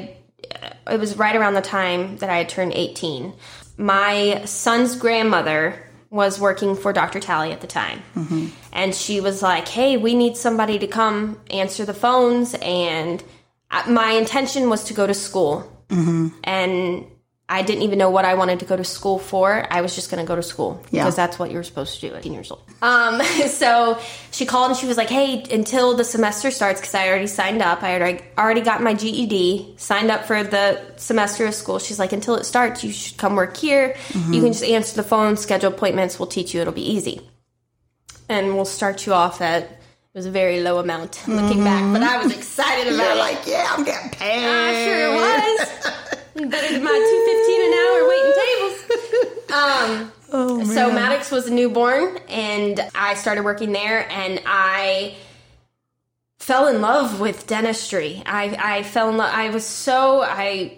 It was right around the time that I had turned eighteen. My son's grandmother was working for Dr. Talley at the time, Mm-hmm. and she was like, "Hey, we need somebody to come answer the phones." And uh, my intention was to go to school, Mm-hmm. and I didn't even know what I wanted to go to school for. I was just going to go to school Yeah. because that's what you're supposed to do at 18 years old. Um, *laughs* so she called and she was like, "Hey, until the semester starts, because I already signed up. I already already got my GED, signed up for the semester of school. She's like, until it starts, you should come work here. You can just answer the phone, schedule appointments. We'll teach you. It'll be easy, and we'll start you off at." It was a very low amount looking back, but I was excited about You're it. like, yeah, I'm getting paid. I sure was. *laughs* Better than my two fifteen an hour waiting tables. Um, *laughs* Oh, so Maddox was a newborn, and I started working there, and I fell in love with dentistry. I I fell in love. I was so I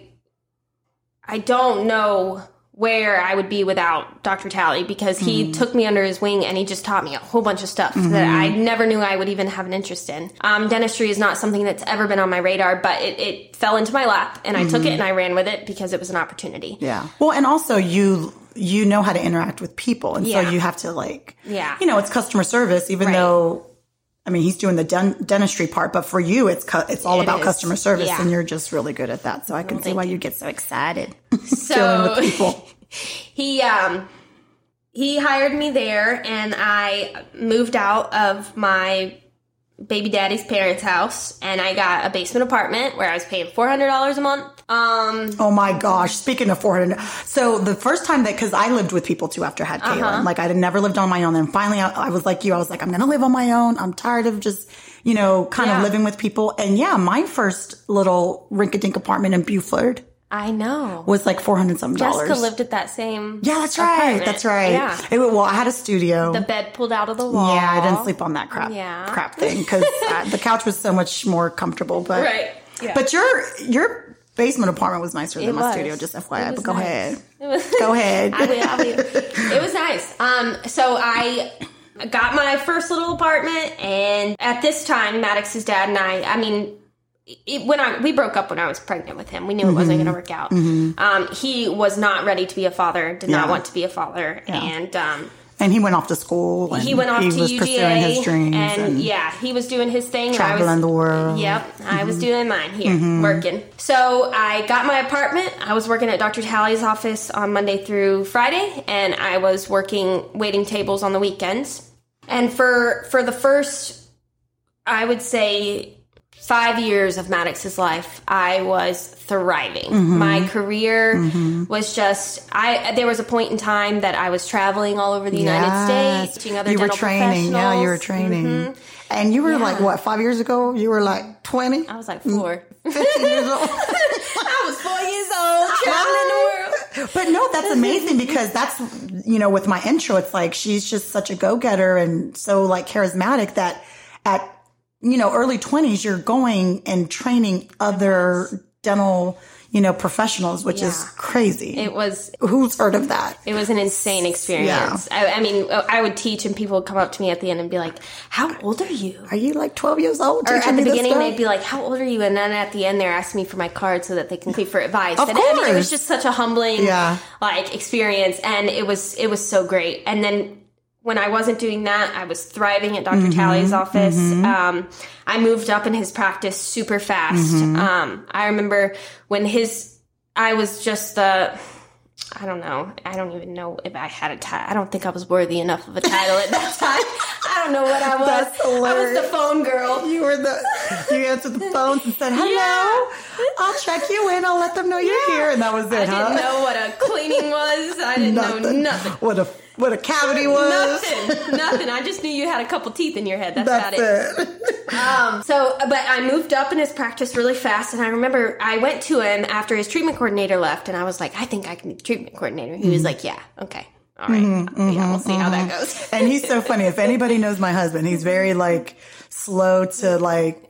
I don't know where I would be without Dr. Talley because he Mm-hmm. took me under his wing and he just taught me a whole bunch of stuff that I never knew I would even have an interest in. Um, dentistry is not something that's ever been on my radar, but it, it fell into my lap and I took Mm-hmm. it and I ran with it because it was an opportunity. Yeah. Well, and also you you know how to interact with people, and Yeah. so you have to like, Yeah. you know, it's customer service. Even Right. though, I mean, he's doing the den- dentistry part, but for you, it's cu- it's all It about is. customer service, Yeah. and you're just really good at that. So I can see why you get so excited *laughs* *laughs* dealing So with people. *laughs* he um he hired me there and I moved out of my baby daddy's parents' house and I got a basement apartment where I was paying four hundred dollars a month. Um Oh my gosh! Speaking of 400, so the first time that because I lived with people too after I had Caitlin, Uh-huh. like I had never lived on my own. And finally, I, I was like you. I was like, I'm gonna live on my own. I'm tired of just you know kind Yeah. of living with people. And yeah, my first little rink-a-dink apartment in Buford I know. was like four hundred something dollars. Jessica lived at that same yeah, that's right. apartment. That's right. Yeah. It, well, I had a studio. The bed pulled out of the wall. yeah, I didn't sleep on that crap Yeah. crap thing because *laughs* the couch was so much more comfortable. But Right. Yeah. but your your basement apartment was nicer than It my studio. Just FYI, It but go nice. ahead. *laughs* It was- Go ahead. I will, I will. It was nice. Um, so I got my first little apartment, and at this time, Maddox's dad and I, I mean, it, when I we broke up when I was pregnant with him, we knew it wasn't going to work out. Um, he was not ready to be a father, did not want to be a father, and um, And he went off to school. And he went off he to was UGA, pursuing his dreams. and, And, yeah, he was doing his thing. and I traveling was, the world. Yep, I was doing mine here, working. So I got my apartment. I was working at Dr. Talley's office on Monday through Friday, and I was working waiting tables on the weekends. And for for the first, I would say. Five years of Maddox's life, I was thriving. Mm-hmm. My career mm-hmm. was just I. There was a point in time that I was traveling all over the United Yes. States, teaching other you were training. Yeah, you were training. Mm-hmm. And you were like, what, five years ago? You were like 20? I was like four. Mm, 15 years old? *laughs* I was four years old, traveling the world. But no, that's amazing because that's, you know, with my intro, it's like she's just such a go getter and so like charismatic that at, you know, early 20s, you're going and training other dental, you know, professionals, which is crazy. It was Who's heard of that? it was an insane experience. I, I mean, I would teach, and people would come up to me at the end and be like, "How old are you?" Are you like 12 years old? Or at the beginning, they'd be like, "How old are you?" And then at the end, they're asking me for my card so that they can pay for advice. Of and I mean, it was just such a humbling, Yeah. like experience, and it was it was so great. And then when I wasn't doing that, I was thriving at doctor Mm-hmm. Talley's office. Um, I moved up in his practice super fast. Mm-hmm. Um, I remember when his, I was just the. I don't know. I don't even know if I had a title. I don't think I was worthy enough of a title at that *laughs* time. I don't know what I was. That's I was the phone girl. You were the you answered the phones and said, "Hello, I'll check you in. I'll let them know you're here." And that was it, I huh? didn't know what a cleaning was. I didn't know nothing. What a what a cavity was. Nothing. Nothing. I just knew you had a couple teeth in your head. That's, That's about it. it. Um, so, but I moved up in his practice really fast, and I remember I went to him after his treatment coordinator left, and I was like, I think I can be the treatment coordinator. He Mm-hmm. was like, Yeah, okay, all right. yeah, we'll see how that goes. *laughs* and he's so funny. If anybody knows my husband, he's very like slow to like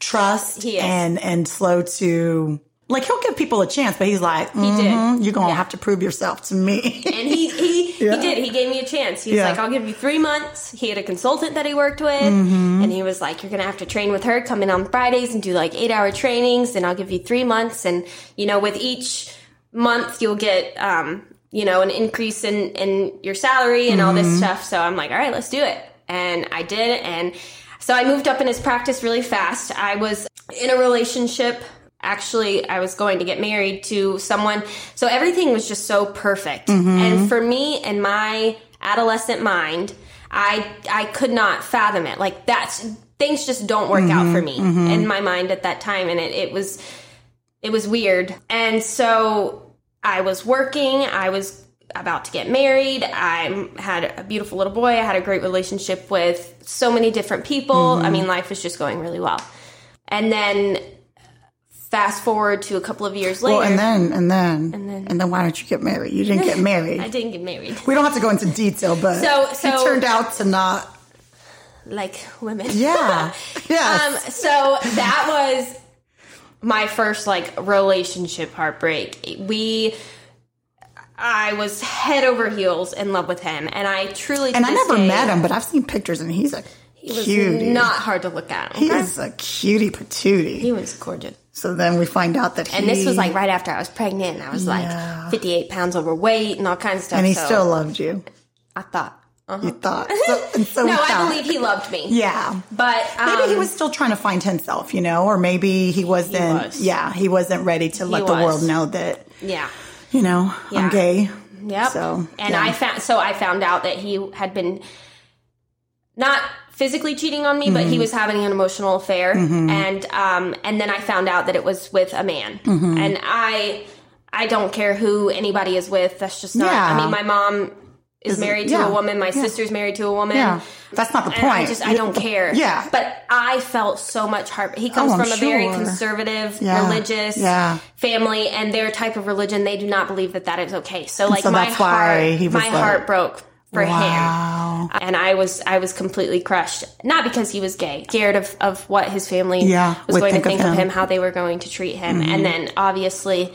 trust He and and slow to like he'll give people a chance, but he's like, did. "Mhm, you're gonna Yeah. have to prove yourself to me. And he he, *laughs* Yeah. he did. He gave me a chance. He's Yeah. like, "I'll give you three months." He had a consultant that he worked with, Mm-hmm. and he was like, "You're gonna have to train with her. Come in on Fridays and do like eight hour trainings, and I'll give you three months. And you know, with each month, you'll get um, you know an increase in in your salary and all Mm-hmm. this stuff." So I'm like, "All right, let's do it." And I did, and so I moved up in his practice really fast. I was in a relationship. Actually i was going to get married to someone. So everything was just so perfect. Mm-hmm. And for me and my adolescent mind i i could not fathom it. Like that's things just don't work out for mm-hmm. me mm-hmm. in my mind at that time. And it, it was it was weird. And so i was working i was about to get married i had a beautiful little boy i had a great relationship with so many different people i mean life was just going really well and then fast forward to a couple of years later well, and then and then and then- and then why don't you get married? You didn't get *laughs* married. i didn't get married we don't have to go into detail, but So- so- turned out to not. like women Yeah, *laughs* yeah. Um, so that was my first like relationship heartbreak. We, I was head over heels in love with him, and I truly. And I never met him, but I've seen pictures, and he's a He was cutie. not hard to look at. he okay? is a cutie patootie. He was gorgeous. So then we find out that he And this was like right after I was pregnant, and I was Yeah. like 58 pounds overweight and all kinds of stuff. and he so still loved you. I thought. You thought, so, so *laughs* No, we I believe he loved me. Yeah, But um, maybe he was still trying to find himself, you know, or maybe he wasn't. was. Yeah, he wasn't ready to let the world know that Yeah. you know Yeah. I'm gay. Yep. So, and yeah. I found so I found out that he had been not physically cheating on me, but Mm-hmm. he was having an emotional affair, and um, and then I found out that it was with a man, Mm-hmm. and I I don't care who anybody is with. That's just not. Yeah. I mean, my mom is married to yeah. a woman. My Yeah. sister's married to a woman. Yeah, that's not the And point. I just I don't care. Yeah. But I felt so much heart. He comes Oh, I'm from a very conservative, religious family, and their type of religion, they do not believe that that is okay. So like so my heart, my like- heart broke for Wow. him, and I was I was completely crushed. Not because he was gay, scared of of what his family was going think to think of him. him, how they were going to treat him, Mm-hmm. and then obviously.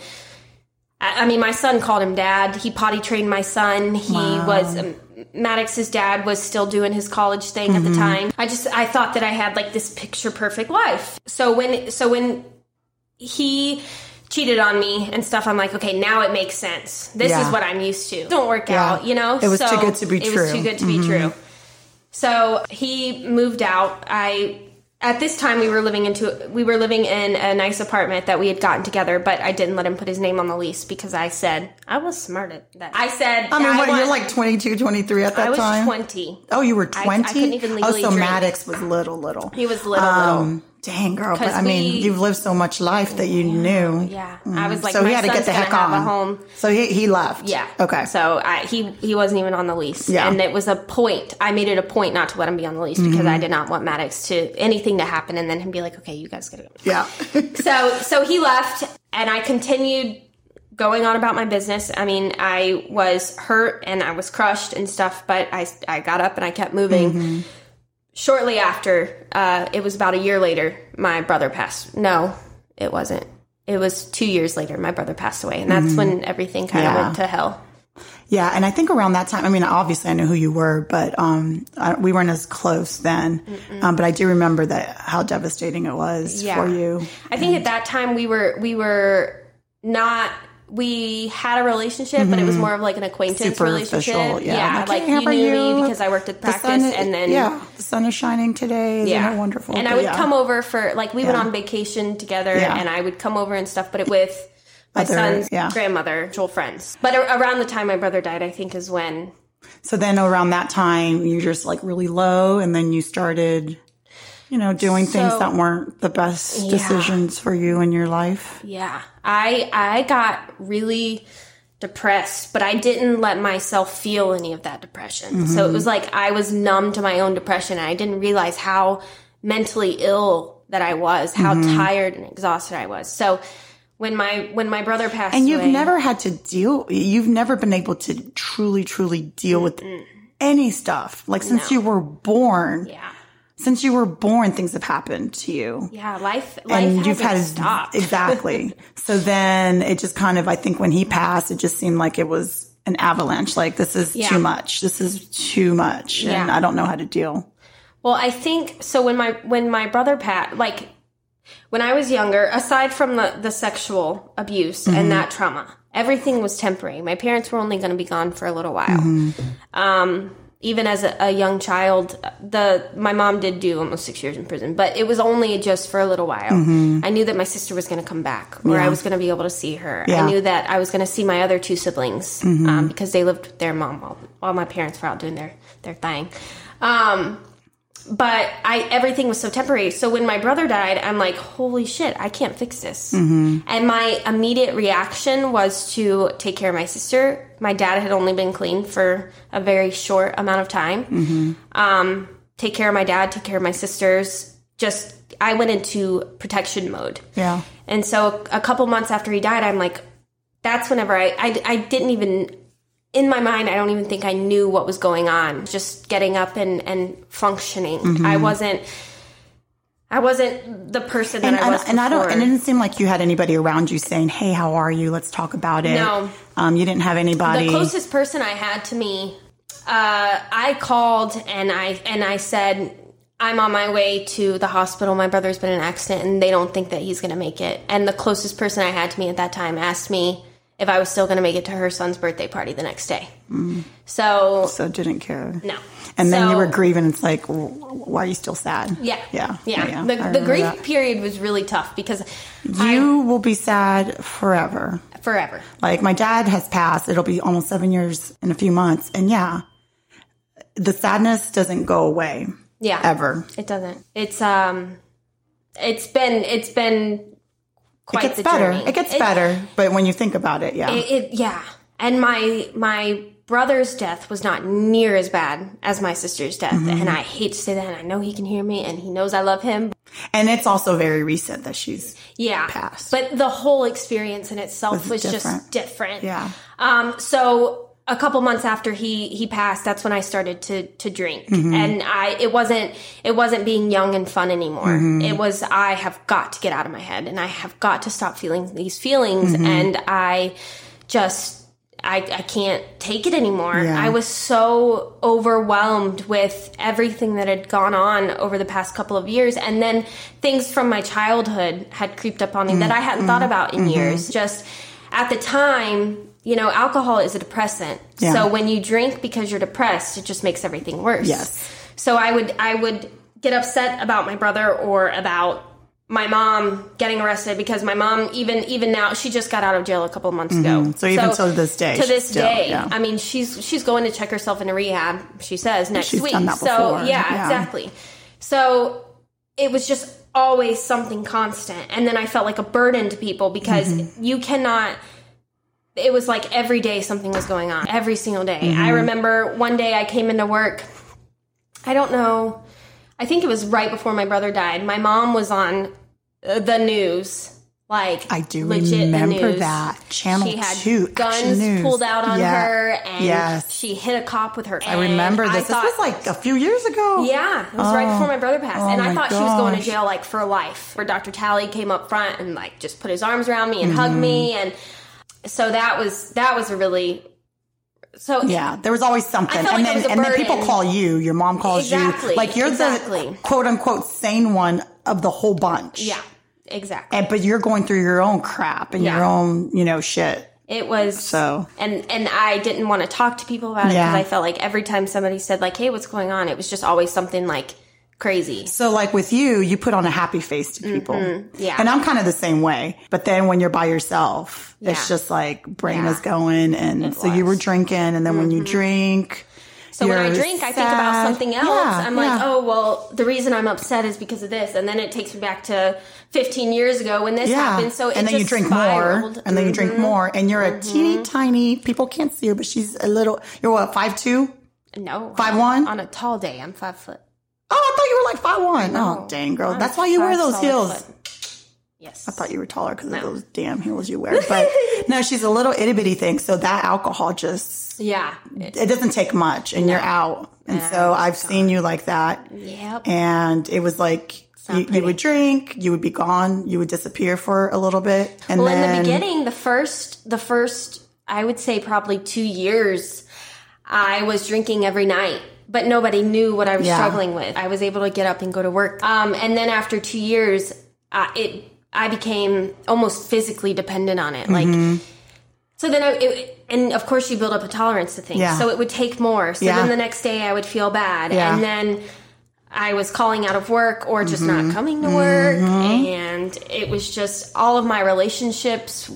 I I mean, my son called him dad. He potty trained my son. He was um, Maddox's dad was still doing his college thing at Mm-hmm. the time. I just I thought that I had like this picture perfect life. So when so when he cheated on me and stuff, I'm like, okay, now it makes sense. This Yeah. is what I'm used to. Don't work Yeah. out, you know. It was So too good to be It true. Mm-hmm. was too good to be true. So he moved out. I at this time we were living into we were living in a nice apartment that we had gotten together, but I didn't let him put his name on the lease because I said I was smart at that. I said I mean, what, want- you're like 22, 23 at that time. I was time. twenty. Oh, you were I- I 20? couldn't even oh, legally so drink. Maddox was little, little. He was little, little. Um, Dang, girl. But I mean, you've lived so much life that you knew. Yeah, I was like, so he had to get the heck have on. a home. So he, he left. Yeah. Okay. So I, he he wasn't even on the lease. Yeah. And it was a point. I made it a point not to let him be on the lease because Mm-hmm. I did not want Maddox to anything to happen and then him be like, okay, you guys gotta go. yeah. *laughs* so so he left and I continued going on about my business. I mean, I was hurt and I was crushed and stuff, but I I got up and I kept moving. Mm-hmm. Shortly after, uh, it was about a year later, my brother passed. No, it wasn't. It was two years later. My brother passed away, and that's when everything kind of Mm-hmm. Yeah. went to hell. Yeah, and I think around that time, I mean, obviously I knew who you were, but um, I, we weren't as close then. Um, but I do remember that how devastating it was Yeah. for you. I think at that time we were we were not we had a relationship, but it was more of like an acquaintance relationship. Mm-hmm. Superficial, yeah. like hey, you knew me because I worked at The practice, sun is- and then yeah, the sun is shining today. Yeah, wonderful? And I would yeah. come over for like we went on vacation together, Yeah. and I would come over and stuff, but it with my Other- son's yeah. grandmother, mutual friends. But around the time my brother died, I think is when So then around that time, you're just like really low, and then you started, you know, doing things that weren't the best decisions for you in your life. Yeah. I I got really depressed, but I didn't let myself feel any of that depression. So it mm-hmm. was like I was numb to my own depression and I didn't realize how mentally ill that I was, how mm-hmm. tired and exhausted I was. So when my when my brother passed And you've away, never had to deal, you've never been able to truly, truly deal with any stuff. Like since you were born, yeah. Since you were born, things have happened to you. Yeah, life life and you've had stopped. exactly. *laughs* so then it just kind of, I think when he passed, it just seemed like it was an avalanche. Like this is Yeah. too much. This is too much, and I don't know how to deal. Well, I think so. When my when my brother Pat, like when I was younger, aside from the the sexual abuse Mm-hmm. and that trauma, everything was temporary. My parents were only going to be gone for a little while. Mm-hmm. Um, even as a, a young child, the my mom did do almost six years in prison, but it was only just for a little while. Mm-hmm. I knew that my sister was going to come back, or I was going to be able to see her. Yeah. Mm-hmm. I knew that I was going to see my other two siblings um, because they lived with their mom while, while my parents were out doing their their thing. Um, but I everything was so temporary. So when my brother died, I'm like, holy shit, I can't fix this. And my immediate reaction was to take care of my sister. My dad had only been clean for a very short amount of time. Um, take care of my dad, take care of my sisters. Just I went into protection mode. Yeah. And so a couple months after he died, I'm like, that's whenever I, I, I didn't even, in my mind, I don't even think I knew what was going on. Just getting up and, and functioning. I wasn't, I wasn't the person that And, I was and I don't. And it didn't seem like you had anybody around you saying, "Hey, how are you? Let's talk about it." No. Um, you didn't have anybody. the closest person I had to me, uh, I called and I and I said, "I'm on my way to the hospital. My brother's been in an accident, and they don't think that he's going to make it." And the closest person I had to me at that time asked me if I was still going to make it to her son's birthday party the next day. So so didn't care. no. And then you were grieving. It's like, why are you still sad? Yeah, Yeah. yeah. Yeah, I The, the grief that. period was really tough because You will be sad forever. Forever. Like my dad has passed. It'll be almost seven years in a few months. And yeah, the sadness doesn't go away. Yeah, Ever. It doesn't. It's um, it's been it's been It gets the better. journey. It gets better. But when you think about it, yeah. It, it yeah, and my my brother's death was not near as bad as my sister's death, Mm-hmm. and I hate to say that. And I know he can hear me, and he knows I love him. and it's also very recent that she's, Yeah, Passed. but the whole experience in itself was, Was different. just different. yeah. Um, so a couple months after he he passed, that's when I started to to drink, Mm-hmm. and I it wasn't it wasn't being young and fun anymore. Mm-hmm. It was I have got to get out of my head, and I have got to stop feeling these feelings, Mm-hmm. and I just. I, I can't take it anymore. Yeah. I was so overwhelmed with everything that had gone on over the past couple of years. And then things from my childhood had creeped up on me that I hadn't thought about in years. Just at the time, you know, alcohol is a depressant. Yeah. So when you drink because you're depressed, it just makes everything worse. Yes. So I would I would get upset about my brother or about my mom getting arrested because my mom even even now she just got out of jail a couple of months ago. Mm-hmm. So even to this day, to this still- day, yeah. I mean she's she's going to check herself into rehab. She says next She's week. done that so yeah, yeah. exactly. So it was just always something constant, and then I felt like a burden to people because Mm-hmm. you cannot it was like every day something was going on every single day Mm-hmm. i remember one day i came into work i don't know i think it was right before my brother died my mom was on uh, the news like I do legit remember that. Channel she had 2, guns News. pulled out on Yeah. her and Yes. she hit a cop with her I remember this. this was like a few years ago. yeah, it was right before my brother passed, Oh and I thought she was going to jail like for life. Where Dr. Talley came up front and like just put his arms around me and Mm-hmm. hugged me, and so that was that was a really so Yeah, there was always something, and like then and then people call you. Your mom calls Exactly, you, like you're exactly. the quote unquote sane one of the whole bunch. yeah, exactly. and, but you're going through your own crap and your own, you know, shit. It was So- and and I didn't want to talk to people about it Yeah. because I felt like every time somebody said like, "Hey, what's going on?" It was just always something like crazy. So, like with you, you put on a happy face to people. Mm-hmm. Yeah. And I'm kind of the same way. But then when you're by yourself, it's just like brain Yeah. is going. And so you were. Mm-hmm. drinking. And then when you drink, So when I drink, I think about something else. Yeah, I'm like, yeah. oh, well, the reason I'm upset is because of this. And then it takes me back to 15 years ago when this Yeah. happened. So it and then you drink spiraled. more. And then you drink more. And you're a teeny tiny, people can't see her, but she's a little, you're what, five two? No. five one. On a tall day, I'm five foot. Oh, I thought you were like five one. No. Oh, dang, girl. I'm That's why you wear those heels. foot. Yes. I thought you were taller because of those damn heels you wear. But *laughs* no, she's a little itty bitty thing. So that alcohol just, Yeah. it doesn't take much and you're out. And Yeah, so I've seen you like that. Yep. And it was like, you, you would drink, you would be gone, you would disappear for a little bit. And Well, then, in the beginning, the first, the first, I would say probably two years, I was drinking every night, but nobody knew what I was Yeah. struggling with. I was able to get up and go to work. Um, and then after two years, uh, it, I became almost physically dependent on it. Mm-hmm. Like, so then I, it, and of course you build up a tolerance to things. Yeah. So it would take more. So Yeah. then the next day I would feel bad. And then I was calling out of work or just Mm-hmm. not coming to work. And it was just all of my relationships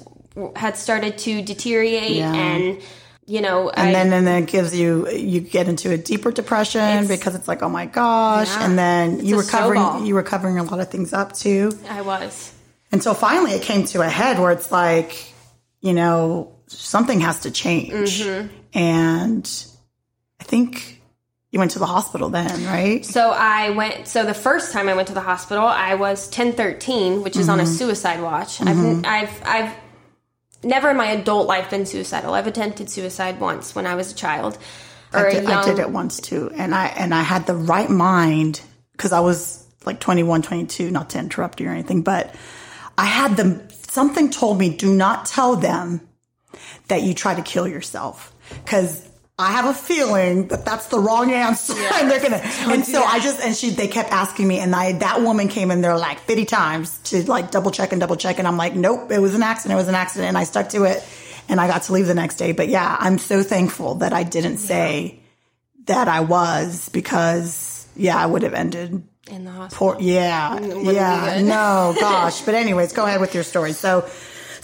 had started to deteriorate. And, you know, I, and then, and then it gives you, you get into a deeper depression because it's like, oh my gosh. Yeah. And then you were covering, snowball. you were covering a lot of things up too. I was. And so finally it came to a head where it's like, you know, something has to change. Mm-hmm. And I think you went to the hospital then, right? So I went. So the first time I went to the hospital, I was ten thirteen, which is on a Mm-hmm. suicide watch. I've I've I've never in my adult life been suicidal. I've attempted suicide once when I was a child or I a did, young. I did it once too. And I, and I had the right mind because I was like 21, 22, not to interrupt you or anything, but I had them, something told me, do not tell them that you try to kill yourself. Cause I have a feeling that that's the wrong answer. *laughs* and they're gonna, and so I just, and she, they kept asking me and I, that woman came in there like 50 times to like double check and double check. And I'm like, nope, it was an accident. It was an accident. And I stuck to it and I got to leave the next day. But yeah, I'm so thankful that I didn't say that I was because yeah, I would have ended In the hospital. Poor, yeah, yeah, no, *laughs* gosh. But anyways, go ahead with your story. So,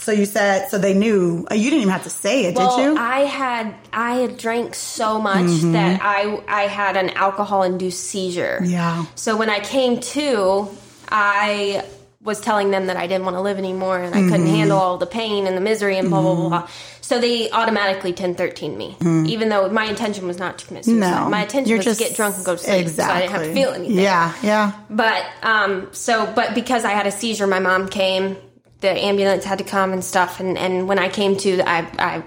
so you said, so they knew, uh, you didn't even have to say it, well, did you? I had I had drank so much Mm-hmm. that I I had an alcohol induced seizure. yeah. So when I came to, I was telling them that I didn't want to live anymore and I couldn't Mm-hmm. handle all the pain and the misery and blah blah blah. blah. So they automatically 1013 me, even though my intention was not to commit suicide. Mm-hmm. No. my intention You're was just- to get drunk and go to sleep, Exactly. so I didn't have to feel anything. Yeah, yeah. But um, so but because I had a seizure, my mom came. The ambulance had to come and stuff, and and when I came to, I I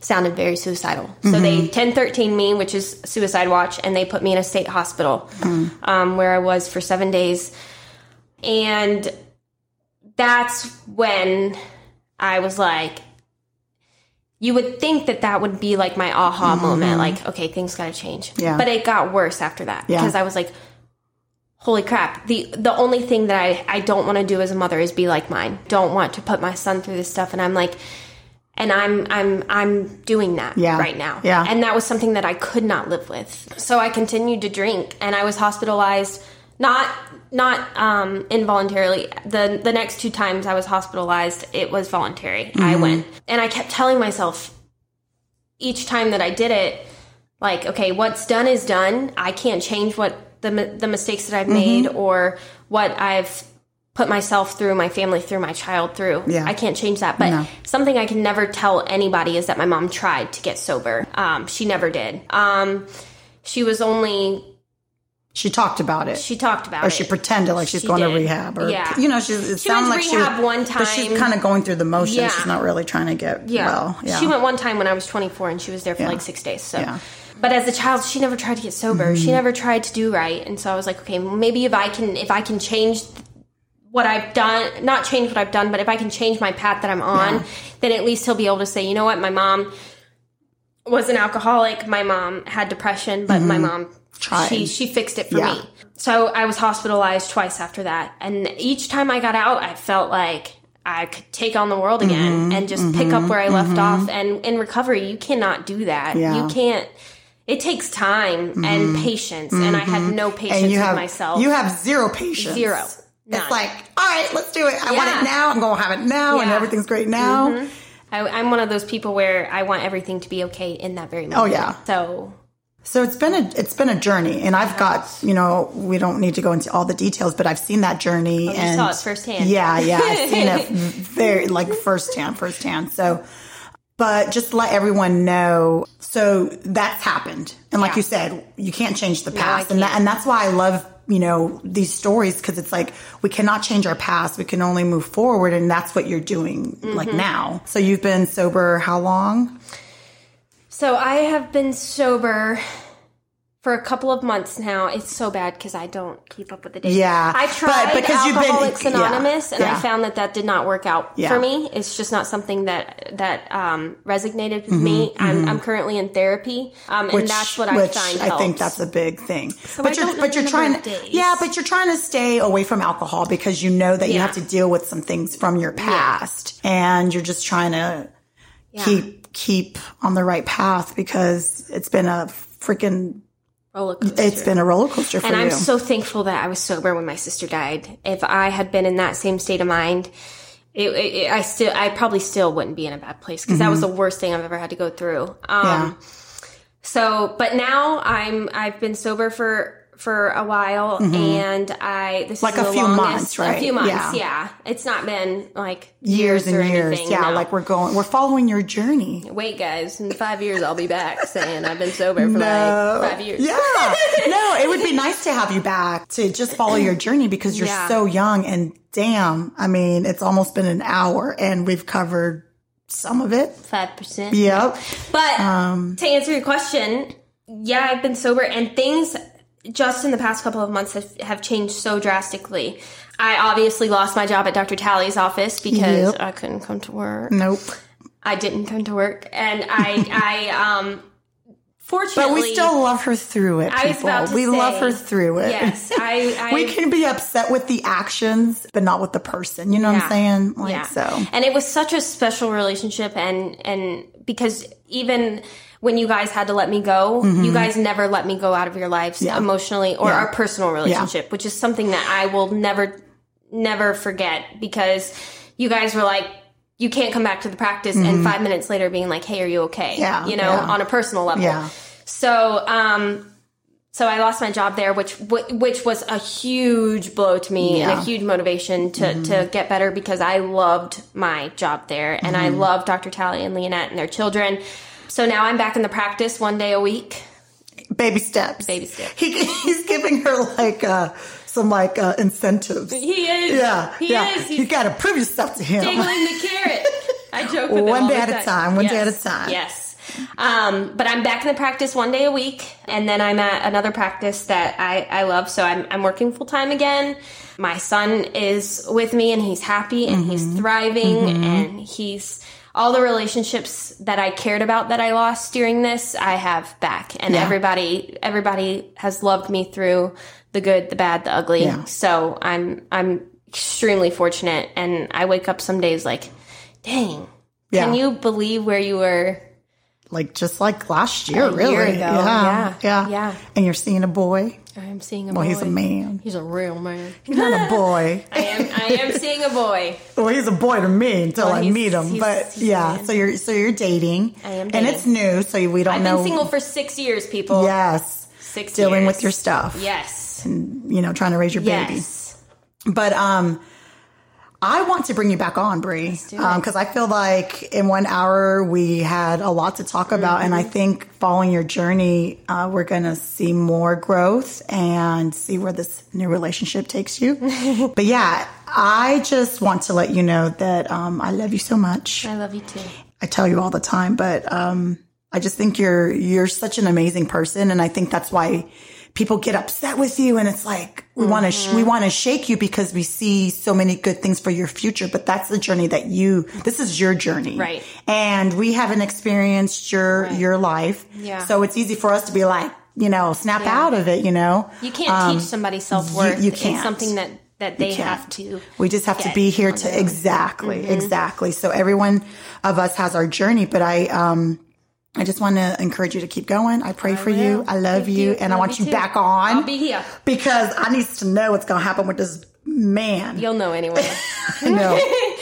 sounded very suicidal. So they mm-hmm. 1013 me, which is suicide watch, and they put me in a state hospital mm-hmm. um, where I was for seven days, and that's when I was like. You would think that that would be like my aha mm-hmm. moment, like, okay, things got to change. Yeah. But it got worse after that Yeah. because I was like, holy crap. The the only thing that i i don't want to do as a mother is be like mine. Don't want to put my son through this stuff and i'm like and i'm i'm i'm doing that Yeah. right now. Yeah. and that was something that i could not live with. So i continued to drink and i was hospitalized not not um involuntarily. The the next two times i was hospitalized it was voluntary. I went and i kept telling myself each time that I did it, like, okay, what's done is done. I can't change what the the mistakes that I've made or what I've put myself through, my family through, my child through. Yeah. I can't change that. But No. something I can never tell anybody is that my mom tried to get sober. Um, she never did. Um, she was only She talked about it. she talked about or it. Or she pretended like she's She going to rehab, or Yeah. you know, she's it She sounded went like to rehab she one but she's kind of going through the motions. Yeah. She's not really trying to get Yeah. well. Yeah, She went one time when I was 24 and she was there for like six days. So, Yeah. Mm-hmm. But as a child, she never tried to get sober. She never tried to do right. And so I was like, okay, maybe if I can, if I can change what I've done, not change what I've done, but if I can change my path that I'm on, then at least he'll be able to say, you know what, my mom was an alcoholic. My mom had depression, but my mom Mm-hmm. Tried. she she fixed it for Yeah. me. So I was hospitalized twice after that, and each time I got out, I felt like I could take on the world again Mm-hmm. and just pick up where I left off. And in recovery, you cannot do that. Yeah. You can't. It takes time and patience, and I had no patience Mm-hmm. and you with myself. you have zero patience. Zero. It's like, all right, let's do it. I want it now. I'm going to have it now, and Yeah. Mm-hmm. everything's great now. I, I'm one of those people where I want everything to be okay in that very moment. Oh, yeah. So So it's been a it's been a journey, and I've got you know we don't need to go into all the details, but I've seen that journey Oh, you and saw it firsthand. Yeah, yeah, I've seen it *laughs* very like firsthand, firsthand. So, but just let everyone know, so that's happened, and like Yeah. you said, you can't change the past, and that, and that's why I love you know these stories because it's like we cannot change our past, we can only move forward, and that's what you're doing like Mm-hmm. now. So you've been sober how long? So I have been sober for a couple of months now. It's so bad because I don't keep up with the dates. Yeah, I but tried because you've been- Alcoholics yeah, Anonymous, and I found that that did not work out Yeah. for me. It's just not something that that um, resonated with Mm-hmm, me. I'm, I'm currently in therapy, um, and that's what I find I think that's a big thing. I but you're don't but you're trying to days. yeah, but you're trying to stay away from alcohol because you know that you have to deal with some things from your past, and you're just trying to keep keep on the right path because it's been a freaking roller coaster. it's been a roller coaster for and you. I'm so thankful that I was sober when my sister died. If I had been in that same state of mind, it, it, I still, I probably still wouldn't be in a bad place because that was the worst thing I've ever had to go through. Um, Mm-hmm. yeah. So, but now I'm, I've been sober for for a while, and I this Mm-hmm. Like is a the few longest, months, right? A few months, Yeah. yeah. It's not been like years years, and years. anything. yeah, no. like we're going, we're following your journey. Wait, guys, in five years I'll be back saying I've been sober for like five years. Yeah. no, it would be nice to have you back to just follow your journey because you're Yeah. so young and damn, I mean, it's almost been an hour and we've covered some of it. Five percent. Yep. But Um, to answer your question, yeah, I've been sober and things just in the past couple of months have, have changed so drastically. I obviously lost my job at Dr. Talley's office because Yep. I couldn't come to work. Nope. I didn't come to work, and I, *laughs* I, um, fortunately, But we still love her through it. I was People. about to we say, love her through it. Yes, I, *laughs* I we can be upset with the actions, but not with the person. You know what I'm saying? Like yeah. so. And it was such a special relationship, and and because even when you guys had to let me go, you guys never let me go out of your lives Mm-hmm. Yeah. emotionally or Yeah. our personal relationship, which is something that I will never never forget because you guys were like. You can't come back to the practice and five minutes later being like, "Hey, are you okay?" Mm-hmm. Yeah, you know, yeah. on a personal level. Yeah. So, um, so I lost my job there, which which was a huge blow to me and Yeah. Mm-hmm. a huge motivation to to get better because I loved my job there and I loved Dr. Talley and Leonette and their children. So now I'm back in the practice one day a week. Baby steps. Baby steps. He, he's giving her like uh, some like uh, incentives. He is. Yeah, He yeah. is. you got to prove yourself to him. dangling the carrot. I joke with One day at a time. time, one day at a time. Yes. Um, but I'm back in the practice one day a week, and then I'm at another practice that I, I love. So I'm, I'm working full time again. My son is with me, and he's happy, and he's Mm-hmm. thriving, and he's all the relationships that I cared about that I lost during this, I have back, and Yeah. everybody everybody has loved me through the good, the bad, the ugly. Yeah. So I'm I'm extremely fortunate, and I wake up some days like, dang. Yeah. Can you believe where you were Like just like last year, A really. year ago, Yeah, yeah, yeah. And you're seeing a boy. I'm seeing a Well, boy. he's a man. He's a real man. He's not a boy. *laughs* I am. I am seeing a boy. Well, he's a boy to me until Well, I meet him. he's- but he's yeah, so you're so you're dating. I am and it's new, so we don't I've know. been single for six years, people. Yes, six dealing years. with your stuff. Yes. And you know, trying to raise your baby. Yes. But um, I want to bring you back on, Bree, because I feel like in one hour we had a lot to talk about, and I Mm-hmm. think following your journey, uh, we're gonna see more growth and see where this new relationship takes you. *laughs* but yeah, I just want to let you know that um, I love you so much. I love you too. I tell you all the time, but um, I just think you're you're such an amazing person, and I think that's why people get upset with you, and it's like we want to sh- we want to shake you because we see so many good things for your future, but that's the journey that you this is your journey, Right. And we haven't experienced your your life, Yeah. So it's easy for us to be like, you know, snap Yeah. out of it, you know. You can't teach somebody self worth. Um, you can't. It's something that that they have to. We just have to be here to exactly, Mm-hmm. exactly. So everyone of us has our journey, but I, um, I just want to encourage you to keep going. I pray for you. I love Thank you, and I want you too. back on. I'll be here. because I need to know what's going to happen with this man. You'll know anyway. *laughs* I know,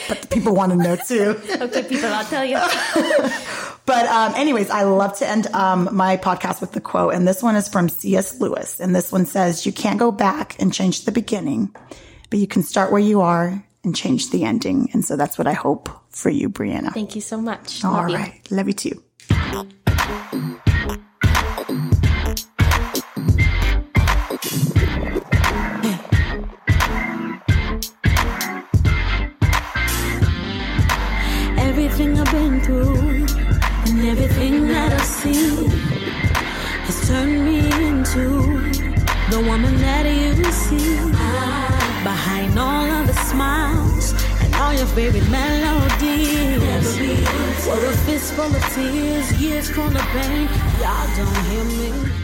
but the people want to know too. *laughs* okay, people, I'll tell you. *laughs* But um, anyways, I love to end um, my podcast with the quote, and this one is from C.S. Lewis, and this one says, "You can't go back and change the beginning, but you can start where you are and change the ending." And so that's what I hope for you, Brianna. Thank you so much. All Love you. love you too. Everything I've been through and everything that I've seen has turned me into the woman that you see. Behind all of the smiles all your favorite melodies. With a fistful of tears, years full of pain, y'all don't hear me.